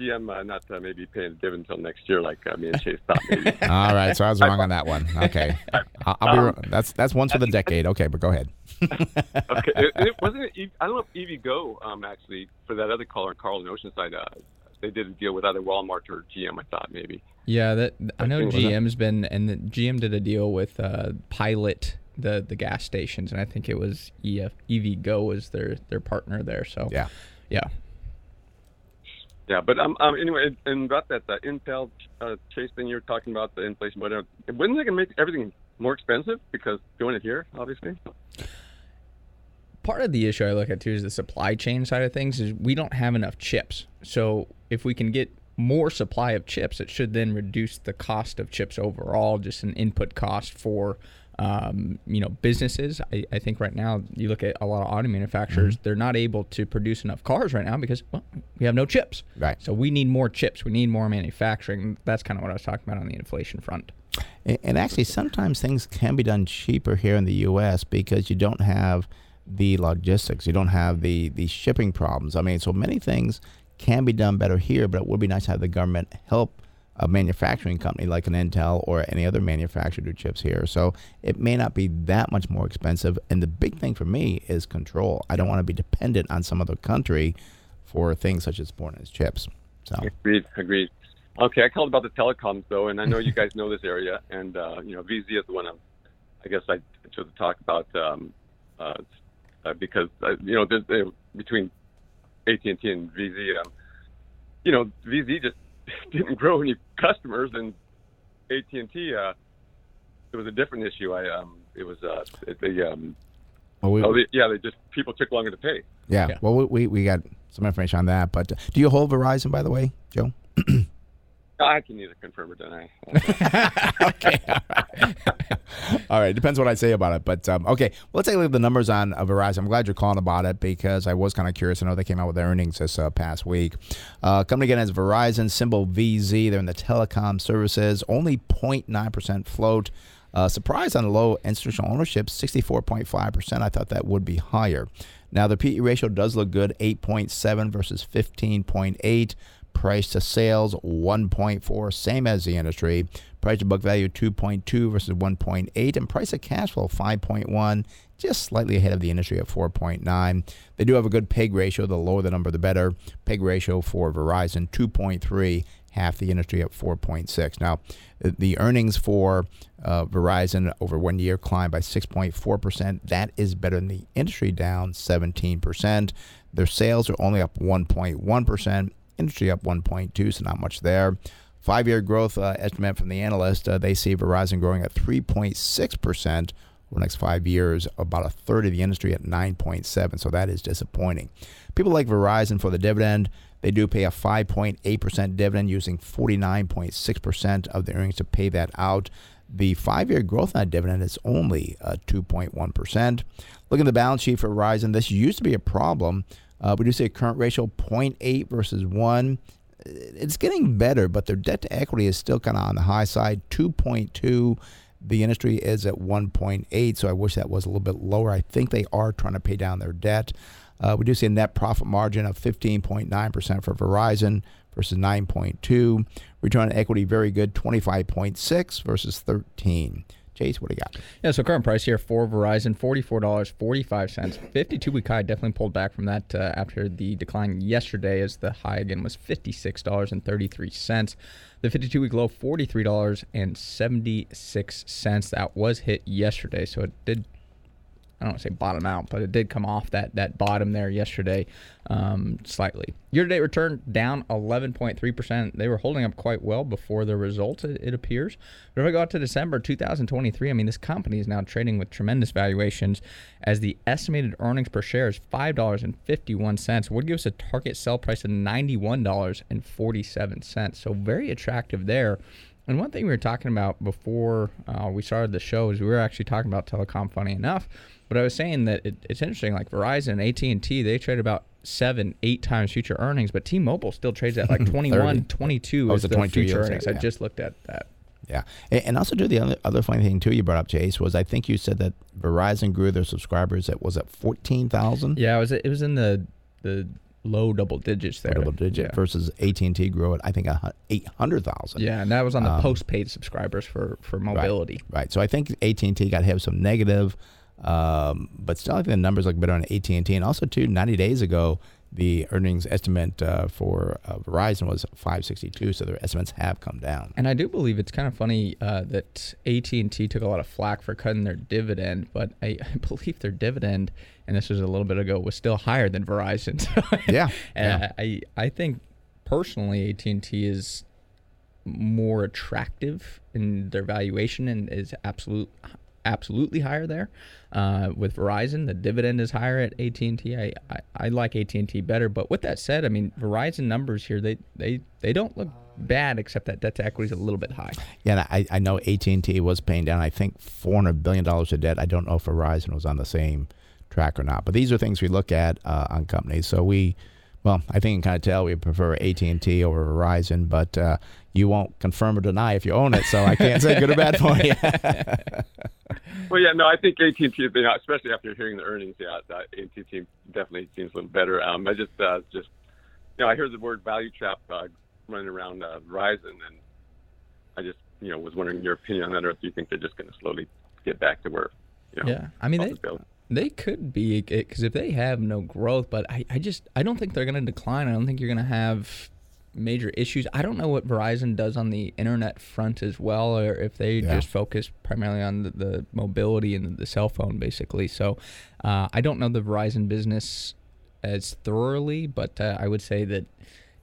[SPEAKER 8] GM uh, not to maybe paying a dividend until next year, like uh, me and Chase thought. Maybe.
[SPEAKER 2] All right, so I was wrong on that one. Okay, I'll, I'll be. Um, that's that's once for the decade. Okay, but go ahead.
[SPEAKER 8] okay, it, it wasn't. It, I don't know if EVgo um, actually for that other caller, Carl in Oceanside. Uh, they did a deal with either Walmart or GM. I thought maybe.
[SPEAKER 3] Yeah, that I know GM's been and the, GM did a deal with uh, Pilot the the gas stations, and I think it was EF EVgo was their their partner there. So
[SPEAKER 2] yeah,
[SPEAKER 3] yeah.
[SPEAKER 8] Yeah, but um, um anyway, and about that the Intel uh, chase thing you were talking about, the inflation, whatever. Wouldn't they make everything more expensive because doing it here, obviously?
[SPEAKER 3] part of the issue I look at too is the supply chain side of things is we don't have enough chips. So if we can get more supply of chips, it should then reduce the cost of chips overall, just an input cost for um, you know businesses. I, I, think right now you look at a lot of auto manufacturers, mm-hmm. they're not able to produce enough cars right now because well, we have no chips.
[SPEAKER 2] Right.
[SPEAKER 3] So we need more chips. We need more manufacturing. That's kind of what I was talking about on the inflation front.
[SPEAKER 2] And actually, sometimes things can be done cheaper here in the U.S. because you don't have the logistics. You don't have the the shipping problems. I mean, so many things can be done better here, but it would be nice to have the government help a manufacturing company like an Intel or any other manufacturer chips here. So it may not be that much more expensive. And the big thing for me is control. I don't want to be dependent on some other country for things such as born as chips. So
[SPEAKER 8] agreed, agreed. Okay, I called about the telecoms though, and I know you guys know this area, and uh, you know VZ is the one I'm, I guess I should talk about um, uh, uh, because uh, you know uh, between AT&T and VZ, um, you know VZ just didn't grow any customers, and AT&T uh, it was a different issue. I um, it was uh, the um, well, we, oh, they, yeah, they just people took longer to pay.
[SPEAKER 2] Yeah, yeah. well, we we got some information on that, but do you hold Verizon, by the way, Joe?
[SPEAKER 8] I can either confirm or deny.
[SPEAKER 2] okay. All right. Depends what I say about it. But um, okay, well, let's take a look at the numbers on uh, Verizon. I'm glad you're calling about it because I was kind of curious. I know they came out with their earnings this uh, past week. Uh, company again as Verizon, symbol VZ. They're in the telecom services, only 0.9% float. Uh, surprise on low institutional ownership, 64.5%. I thought that would be higher. Now, the PE ratio does look good, 8.7 versus 15.8. Price to sales 1.4, same as the industry. Price to book value 2.2 versus 1.8, and price to cash flow 5.1, just slightly ahead of the industry at 4.9. They do have a good PEG ratio. The lower the number, the better. PEG ratio for Verizon 2.3, half the industry at 4.6. Now, the earnings for uh, Verizon over one year climbed by 6.4%. That is better than the industry, down 17%. Their sales are only up 1.1%. Industry up 1.2, so not much there. Five year growth uh, estimate from the analyst, uh, they see Verizon growing at 3.6% over the next five years, about a third of the industry at 9.7, so that is disappointing. People like Verizon for the dividend. They do pay a 5.8% dividend using 49.6% of the earnings to pay that out. The five year growth on that dividend is only uh, 2.1%. Look at the balance sheet for Verizon. This used to be a problem. Uh, we do see a current ratio 0.8 versus 1. It's getting better, but their debt to equity is still kind of on the high side 2.2. The industry is at 1.8, so I wish that was a little bit lower. I think they are trying to pay down their debt. Uh, we do see a net profit margin of 15.9% for Verizon versus 9.2. Return on equity very good, 25.6 versus 13. Chase, what do you got?
[SPEAKER 3] Yeah, so current price here for Verizon, $44.45. 52 week high definitely pulled back from that uh, after the decline yesterday, as the high again was $56.33. The 52 week low, $43.76. That was hit yesterday, so it did I don't say bottom out, but it did come off that that bottom there yesterday um, slightly. Year to date return down 11.3%. They were holding up quite well before the results, it, it, appears. But if I go out to December 2023, I mean, this company is now trading with tremendous valuations as the estimated earnings per share is $5.51, would give us a target sell price of $91.47. So very attractive there. And one thing we were talking about before uh, we started the show is we were actually talking about telecom, funny enough. But I was saying that it, it's interesting, like Verizon, AT and T, they trade about seven, eight times future earnings, but T-Mobile still trades at like 21, 22 oh, is the 22 future earnings. Yeah. I just looked at that.
[SPEAKER 2] Yeah, and also too the other, other funny thing too you brought up, Chase, was I think you said that Verizon grew their subscribers at was it fourteen thousand?
[SPEAKER 3] Yeah, it was it was in the the low double digits there.
[SPEAKER 2] Double digit yeah. versus AT and T grew at I think eight hundred thousand.
[SPEAKER 3] Yeah, and that was on the um, postpaid subscribers for for mobility.
[SPEAKER 2] Right, right. So I think AT and T got to have some negative um, but still, I think the numbers look better on AT and T. And also, too, 90 days ago, the earnings estimate uh, for uh, Verizon was 562, so their estimates have come down.
[SPEAKER 3] And I do believe it's kind of funny uh, that AT and T took a lot of flack for cutting their dividend, but I, I, believe their dividend, and this was a little bit ago, was still higher than Verizon.
[SPEAKER 2] yeah,
[SPEAKER 3] and
[SPEAKER 2] yeah.
[SPEAKER 3] I I think personally, AT and T is more attractive in their valuation and is absolute absolutely higher there. Uh, with Verizon, the dividend is higher at AT&T. I I like AT and T better. But with that said, I mean Verizon numbers here they they they don't look bad except that debt to equity is a little bit high.
[SPEAKER 2] Yeah, I, I know AT and T was paying down I think four hundred billion dollars of debt. I don't know if Verizon was on the same track or not. But these are things we look at uh, on companies. So we, well, I think you can kind of tell we prefer AT and T over Verizon, but uh, you won't confirm or deny if you own it. So I can't say good or bad for you.
[SPEAKER 8] well, yeah, no, I think AT and T, especially after hearing the earnings, yeah, AT and T definitely seems a little better. Um, I just, uh, just, you know, I hear the word value trap uh, running around uh, Verizon, and I just, you know, was wondering your opinion on that, or if you think they're just going to slowly get back to where, you know,
[SPEAKER 3] yeah, I mean, they, they could be because if they have no growth, but I, I just I don't think they're going to decline. I don't think you're going to have major issues. I don't know what Verizon does on the internet front as well, or if they yeah. just focus primarily on the, the, mobility and the cell phone, basically. So uh, I don't know the Verizon business as thoroughly, but uh, I would say that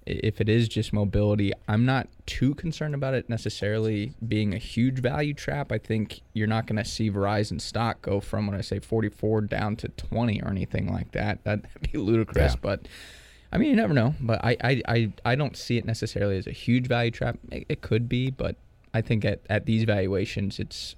[SPEAKER 3] if it is just mobility, I'm not too concerned about it necessarily being a huge value trap. I think you're not going to see Verizon stock go from when I say 44 down to 20 or anything like that. That'd be ludicrous, yeah. but I mean, you never know. But I, I, I, I don't see it necessarily as a huge value trap. It, it could be, but I think at, at these valuations, it's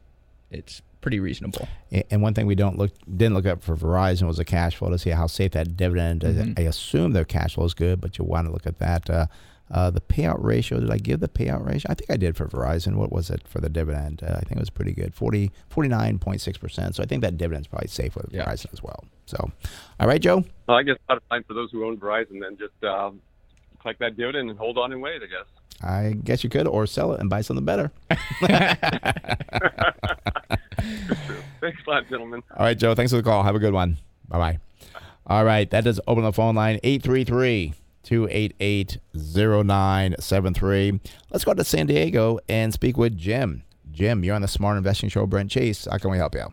[SPEAKER 3] it's pretty reasonable.
[SPEAKER 2] And one thing we don't look didn't look up for Verizon was the cash flow to see how safe that dividend. Mm-hmm. I assume their cash flow is good, but you want to look at that. Uh, uh, the payout ratio, did I give the payout ratio? I think I did for Verizon. What was it for the dividend? Uh, I think it was pretty good, 40, 49.6%. So I think that dividend's probably safe with yeah. Verizon as well. So, all right, Joe?
[SPEAKER 8] Well, I guess bottom line for those who own Verizon, then just um, collect that dividend and hold on and wait, I guess.
[SPEAKER 2] I guess you could, or sell it and buy something better.
[SPEAKER 8] Thanks a lot, gentlemen.
[SPEAKER 2] All right, Joe. Thanks for the call. Have a good one. Bye bye. All right, that does open the phone line 833 288 0973. Let's go to San Diego and speak with Jim. Jim, you're on the Smart Investing Show. Brent Chase, how can we help you?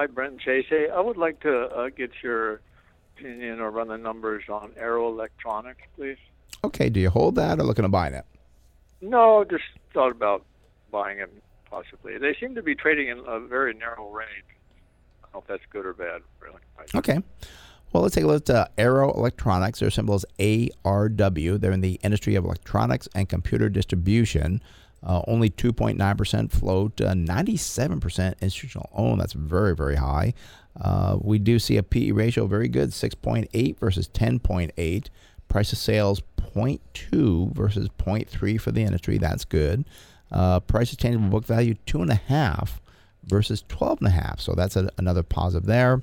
[SPEAKER 9] Hi, Brent Chase. Hey, I would like to uh, get your opinion or run the numbers on Arrow Electronics, please.
[SPEAKER 2] Okay, do you hold that or looking to buy it?
[SPEAKER 9] No, just thought about buying it possibly. They seem to be trading in a very narrow range. I don't know if that's good or bad, really.
[SPEAKER 2] Okay. Well, let's take a look at uh, Arrow Electronics. Their symbol is ARW. They're in the industry of electronics and computer distribution. Uh, only 2.9% float, uh, 97% institutional owned. That's very, very high. Uh, we do see a PE ratio very good, 6.8 versus 10.8. Price of sales 0.2 versus 0.3 for the industry. That's good. Uh, price of tangible book value two and a half versus 12 and a half. So that's a, another positive there.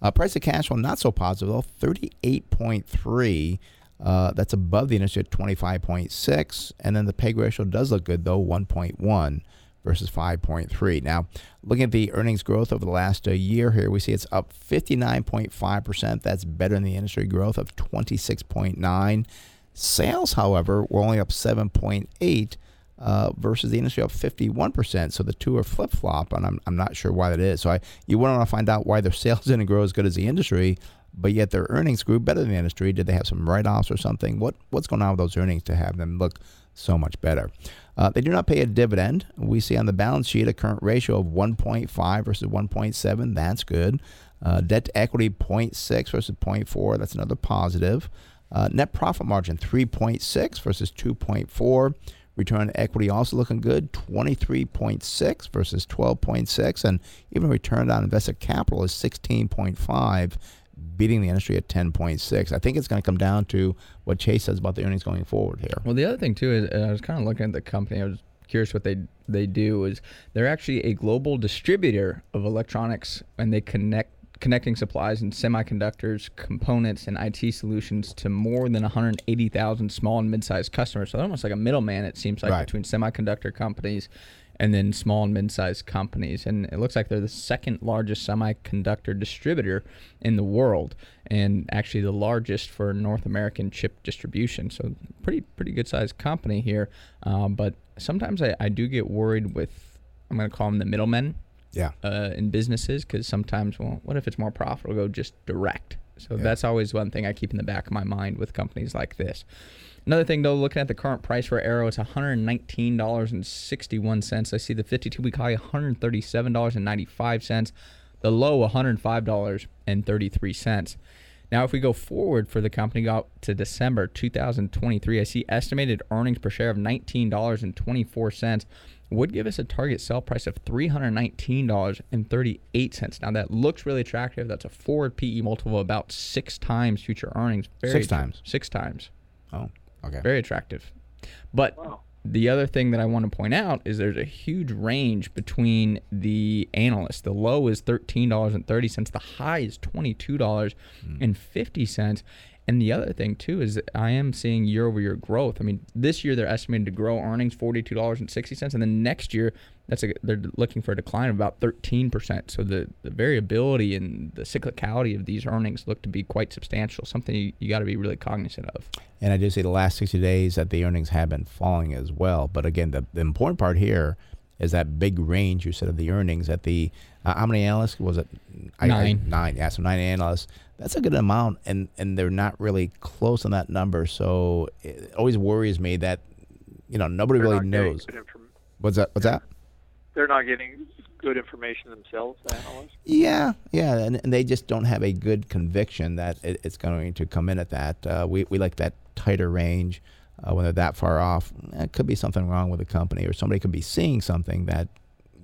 [SPEAKER 2] Uh, price of cash flow not so positive though, 38.3. Uh, that's above the industry at 25.6. And then the PEG ratio does look good though, 1.1 versus 5.3. Now, looking at the earnings growth over the last uh, year here, we see it's up 59.5%. That's better than the industry growth of 26.9. Sales, however, were only up 7.8 uh, versus the industry up 51%. So the two are flip flop, and I'm, I'm not sure why that is. So I, you want to find out why their sales didn't grow as good as the industry, but yet their earnings grew better than the industry. Did they have some write offs or something? What What's going on with those earnings to have them look so much better? Uh, they do not pay a dividend. We see on the balance sheet a current ratio of 1.5 versus 1.7. That's good. Uh, debt to equity 0.6 versus 0.4. That's another positive. Uh, net profit margin 3.6 versus 2.4. Return on equity also looking good, 23.6 versus 12.6, and even return on invested capital is 16.5, beating the industry at 10.6. I think it's going to come down to what Chase says about the earnings going forward here.
[SPEAKER 3] Well, the other thing too is I was kind of looking at the company. I was curious what they they do is they're actually a global distributor of electronics, and they connect connecting supplies and semiconductors, components, and IT solutions to more than 180,000 small and mid-sized customers. So almost like a middleman, it seems like, right. between semiconductor companies and then small and mid-sized companies. And it looks like they're the second largest semiconductor distributor in the world, and actually the largest for North American chip distribution. So pretty pretty good-sized company here. Um, but sometimes I, I do get worried with I'm going to call them the middlemen
[SPEAKER 2] yeah.
[SPEAKER 3] Uh, in businesses because sometimes, well, what if it's more profitable to go just direct? So yeah. that's always one thing I keep in the back of my mind with companies like this. Another thing, though, looking at the current price for Arrow, it's $119.61. I see the 52 week high, $137.95. The low, $105.33. Now, if we go forward for the company, out to December 2023, I see estimated earnings per share of $19.24 would give us a target sell price of $319.38. Now, that looks really attractive. That's a forward PE multiple of about six times future earnings. Very
[SPEAKER 2] Six times?
[SPEAKER 3] Six times.
[SPEAKER 2] Oh, okay.
[SPEAKER 3] Very attractive. But the other thing that I want to point out is there's a huge range between the analysts. The low is $13.30, the high is $22.50. And the other thing too is that I am seeing year over year growth. I mean, this year they're estimated to grow earnings forty two dollars and sixty cents, and then next year that's a, they're looking for a decline of about thirteen percent. So the, the variability and the cyclicality of these earnings look to be quite substantial. Something you, you got to be really cognizant of.
[SPEAKER 2] And I do see the last 60 days that the earnings have been falling as well. But again, the, the important part here is that big range you said of the earnings at the uh, how many analysts was it?
[SPEAKER 3] Nine.
[SPEAKER 2] nine. Yeah, so nine analysts. That's a good amount, and and they're not really close on that number. So it always worries me that you know nobody
[SPEAKER 9] They're
[SPEAKER 2] really knows. What's that? What's that?
[SPEAKER 9] They're not getting good information themselves, the analysts.
[SPEAKER 2] Yeah, yeah, and, and they just don't have a good conviction that it, it's going to come in at that. Uh, we we like that tighter range. Uh, when they're that far off, it could be something wrong with the company, or somebody could be seeing something that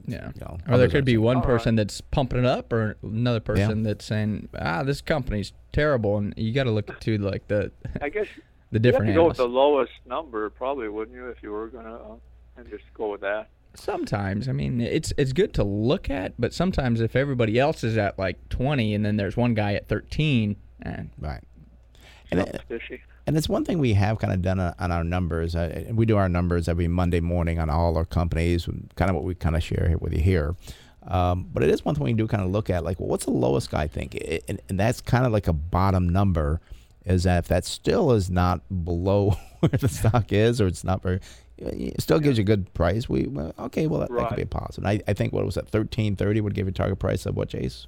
[SPEAKER 3] Yeah.
[SPEAKER 2] you know.
[SPEAKER 3] Or there could be
[SPEAKER 2] seeing.
[SPEAKER 3] one
[SPEAKER 9] All right.
[SPEAKER 3] person that's pumping it up, or another person that's saying, "Ah, this company's terrible," and you got to look to like the
[SPEAKER 9] I guess
[SPEAKER 3] the
[SPEAKER 9] you have
[SPEAKER 3] different
[SPEAKER 9] to go with the lowest number, probably, wouldn't you, if you were gonna, uh, and just go with that.
[SPEAKER 3] Sometimes, I mean, it's it's good to look at, but sometimes if everybody else is at like twenty, and then there's one guy at thirteen, and
[SPEAKER 2] right. And it, And it's one thing we have kind of done on on our numbers. Uh, we do our numbers every Monday morning on all our companies, kind of what we kind of share here with you here. Um, but it is one thing we do kind of look at, like, well, what's the lowest guy think? I- And, and that's kind of like a bottom number. Is that if that still is not below where the stock is, or it's not very, it still gives you a good price. We well, okay, well that, that could be a positive. I, I think what was that thirteen thirty would give you target price of what, Chase?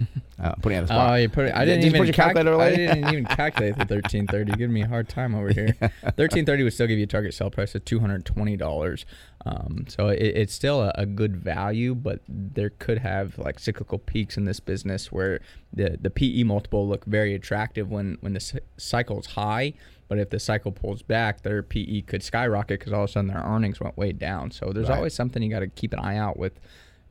[SPEAKER 2] uh, putting on the spot.
[SPEAKER 3] oh, you put it, I
[SPEAKER 2] Did
[SPEAKER 3] didn't
[SPEAKER 2] you
[SPEAKER 3] even
[SPEAKER 2] put
[SPEAKER 3] calc-
[SPEAKER 2] calculator
[SPEAKER 3] I didn't even calculate the thirteen thirty. Giving me a hard time over here. Thirteen thirty would still give you a target sell price of two hundred twenty dollars. Um, so it, it's still a, a good value, but there could have like cyclical peaks in this business where the the PE multiple look very attractive when when the c- is high. But if the cycle pulls back, their PE could skyrocket because all of a sudden their earnings went way down. So there's
[SPEAKER 2] Right.
[SPEAKER 3] always something you got to keep an eye out with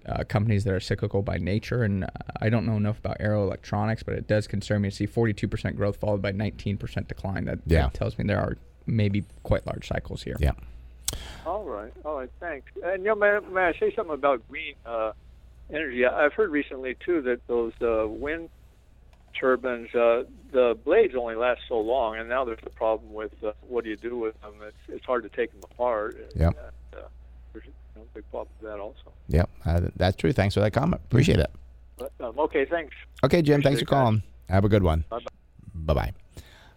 [SPEAKER 3] uh, companies that are cyclical by nature. And uh, I don't know enough about Arrow Electronics, but it does concern me to see 42% growth followed by 19% decline. That,
[SPEAKER 2] Yeah.
[SPEAKER 3] that tells me there are maybe quite large cycles here.
[SPEAKER 2] yeah.
[SPEAKER 9] All right, all right, thanks. And you know, may, may I say something about green uh, energy? I- I've heard recently too that those uh, wind turbines, uh, the blades only last so long, and now there's a problem with uh, what do you do with them? It's it's hard to take them apart.
[SPEAKER 2] Yeah.
[SPEAKER 9] And, uh, there's a big problem with that also.
[SPEAKER 2] Yep. Uh, that's true. Thanks for that comment. Appreciate it.
[SPEAKER 9] But um, okay, thanks.
[SPEAKER 2] Okay, Jim. Thanks for
[SPEAKER 9] Appreciate it, guys.
[SPEAKER 2] calling. Have a good one. Bye bye.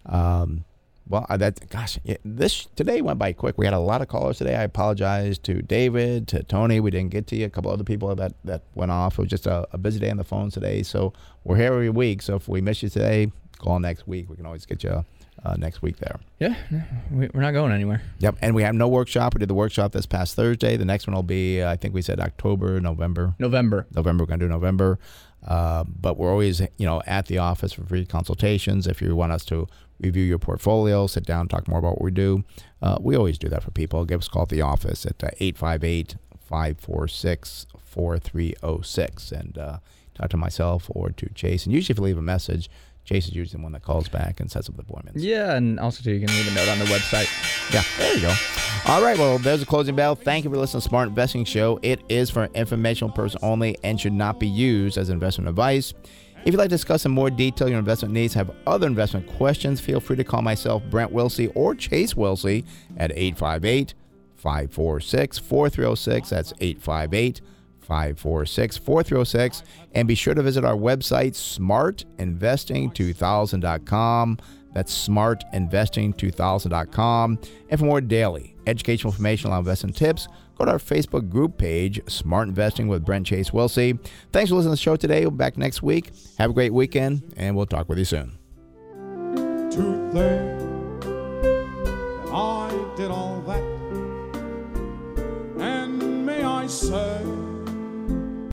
[SPEAKER 2] Um, well, uh, that gosh, yeah, this today went by quick. We had a lot of callers today. I apologize to David, to Tony. We didn't get to you. A couple other people that that went off. It was just a, a busy day on the phone today. So we're here every week. So if we miss you today, call next week. We can always get you uh, next week there.
[SPEAKER 3] Yeah, we- we're not going anywhere.
[SPEAKER 2] Yep. And we have no workshop. We did the workshop this past Thursday. The next one will be, uh, I think we said October, November.
[SPEAKER 3] November.
[SPEAKER 2] November. We're going to do November. Uh, but we're always, you know, at the office for free consultations. If you want us to review your portfolio, sit down, talk more about what we do, uh, we always do that for people. Give us a call at the office at uh, 858 546 4306 and uh, talk to myself or to Chase. And usually, if you leave a message, Chase is usually the one that calls back and sets up the appointments.
[SPEAKER 3] Yeah, and also too, you can leave a note on the website.
[SPEAKER 2] Yeah, there you go. All right, well, there's a closing bell. Thank you for listening to Smart Investing Show. It is for informational purpose only and should not be used as investment advice. If you'd like to discuss in more detail your investment needs, have other investment questions, feel free to call myself, Brent Wilsey, or Chase Wilsey at 858 546 4306. That's 858 546 4306. And be sure to visit our website, smartinvesting2000.com. That's smartinvesting2000.com. And for more daily educational information on investing tips, go to our Facebook group page, Smart Investing with Brent Chase Wilsey. Thanks for listening to the show today. We'll be back next week. Have a great weekend, and we'll talk with you soon.
[SPEAKER 10] Today, I did all that, and may I say,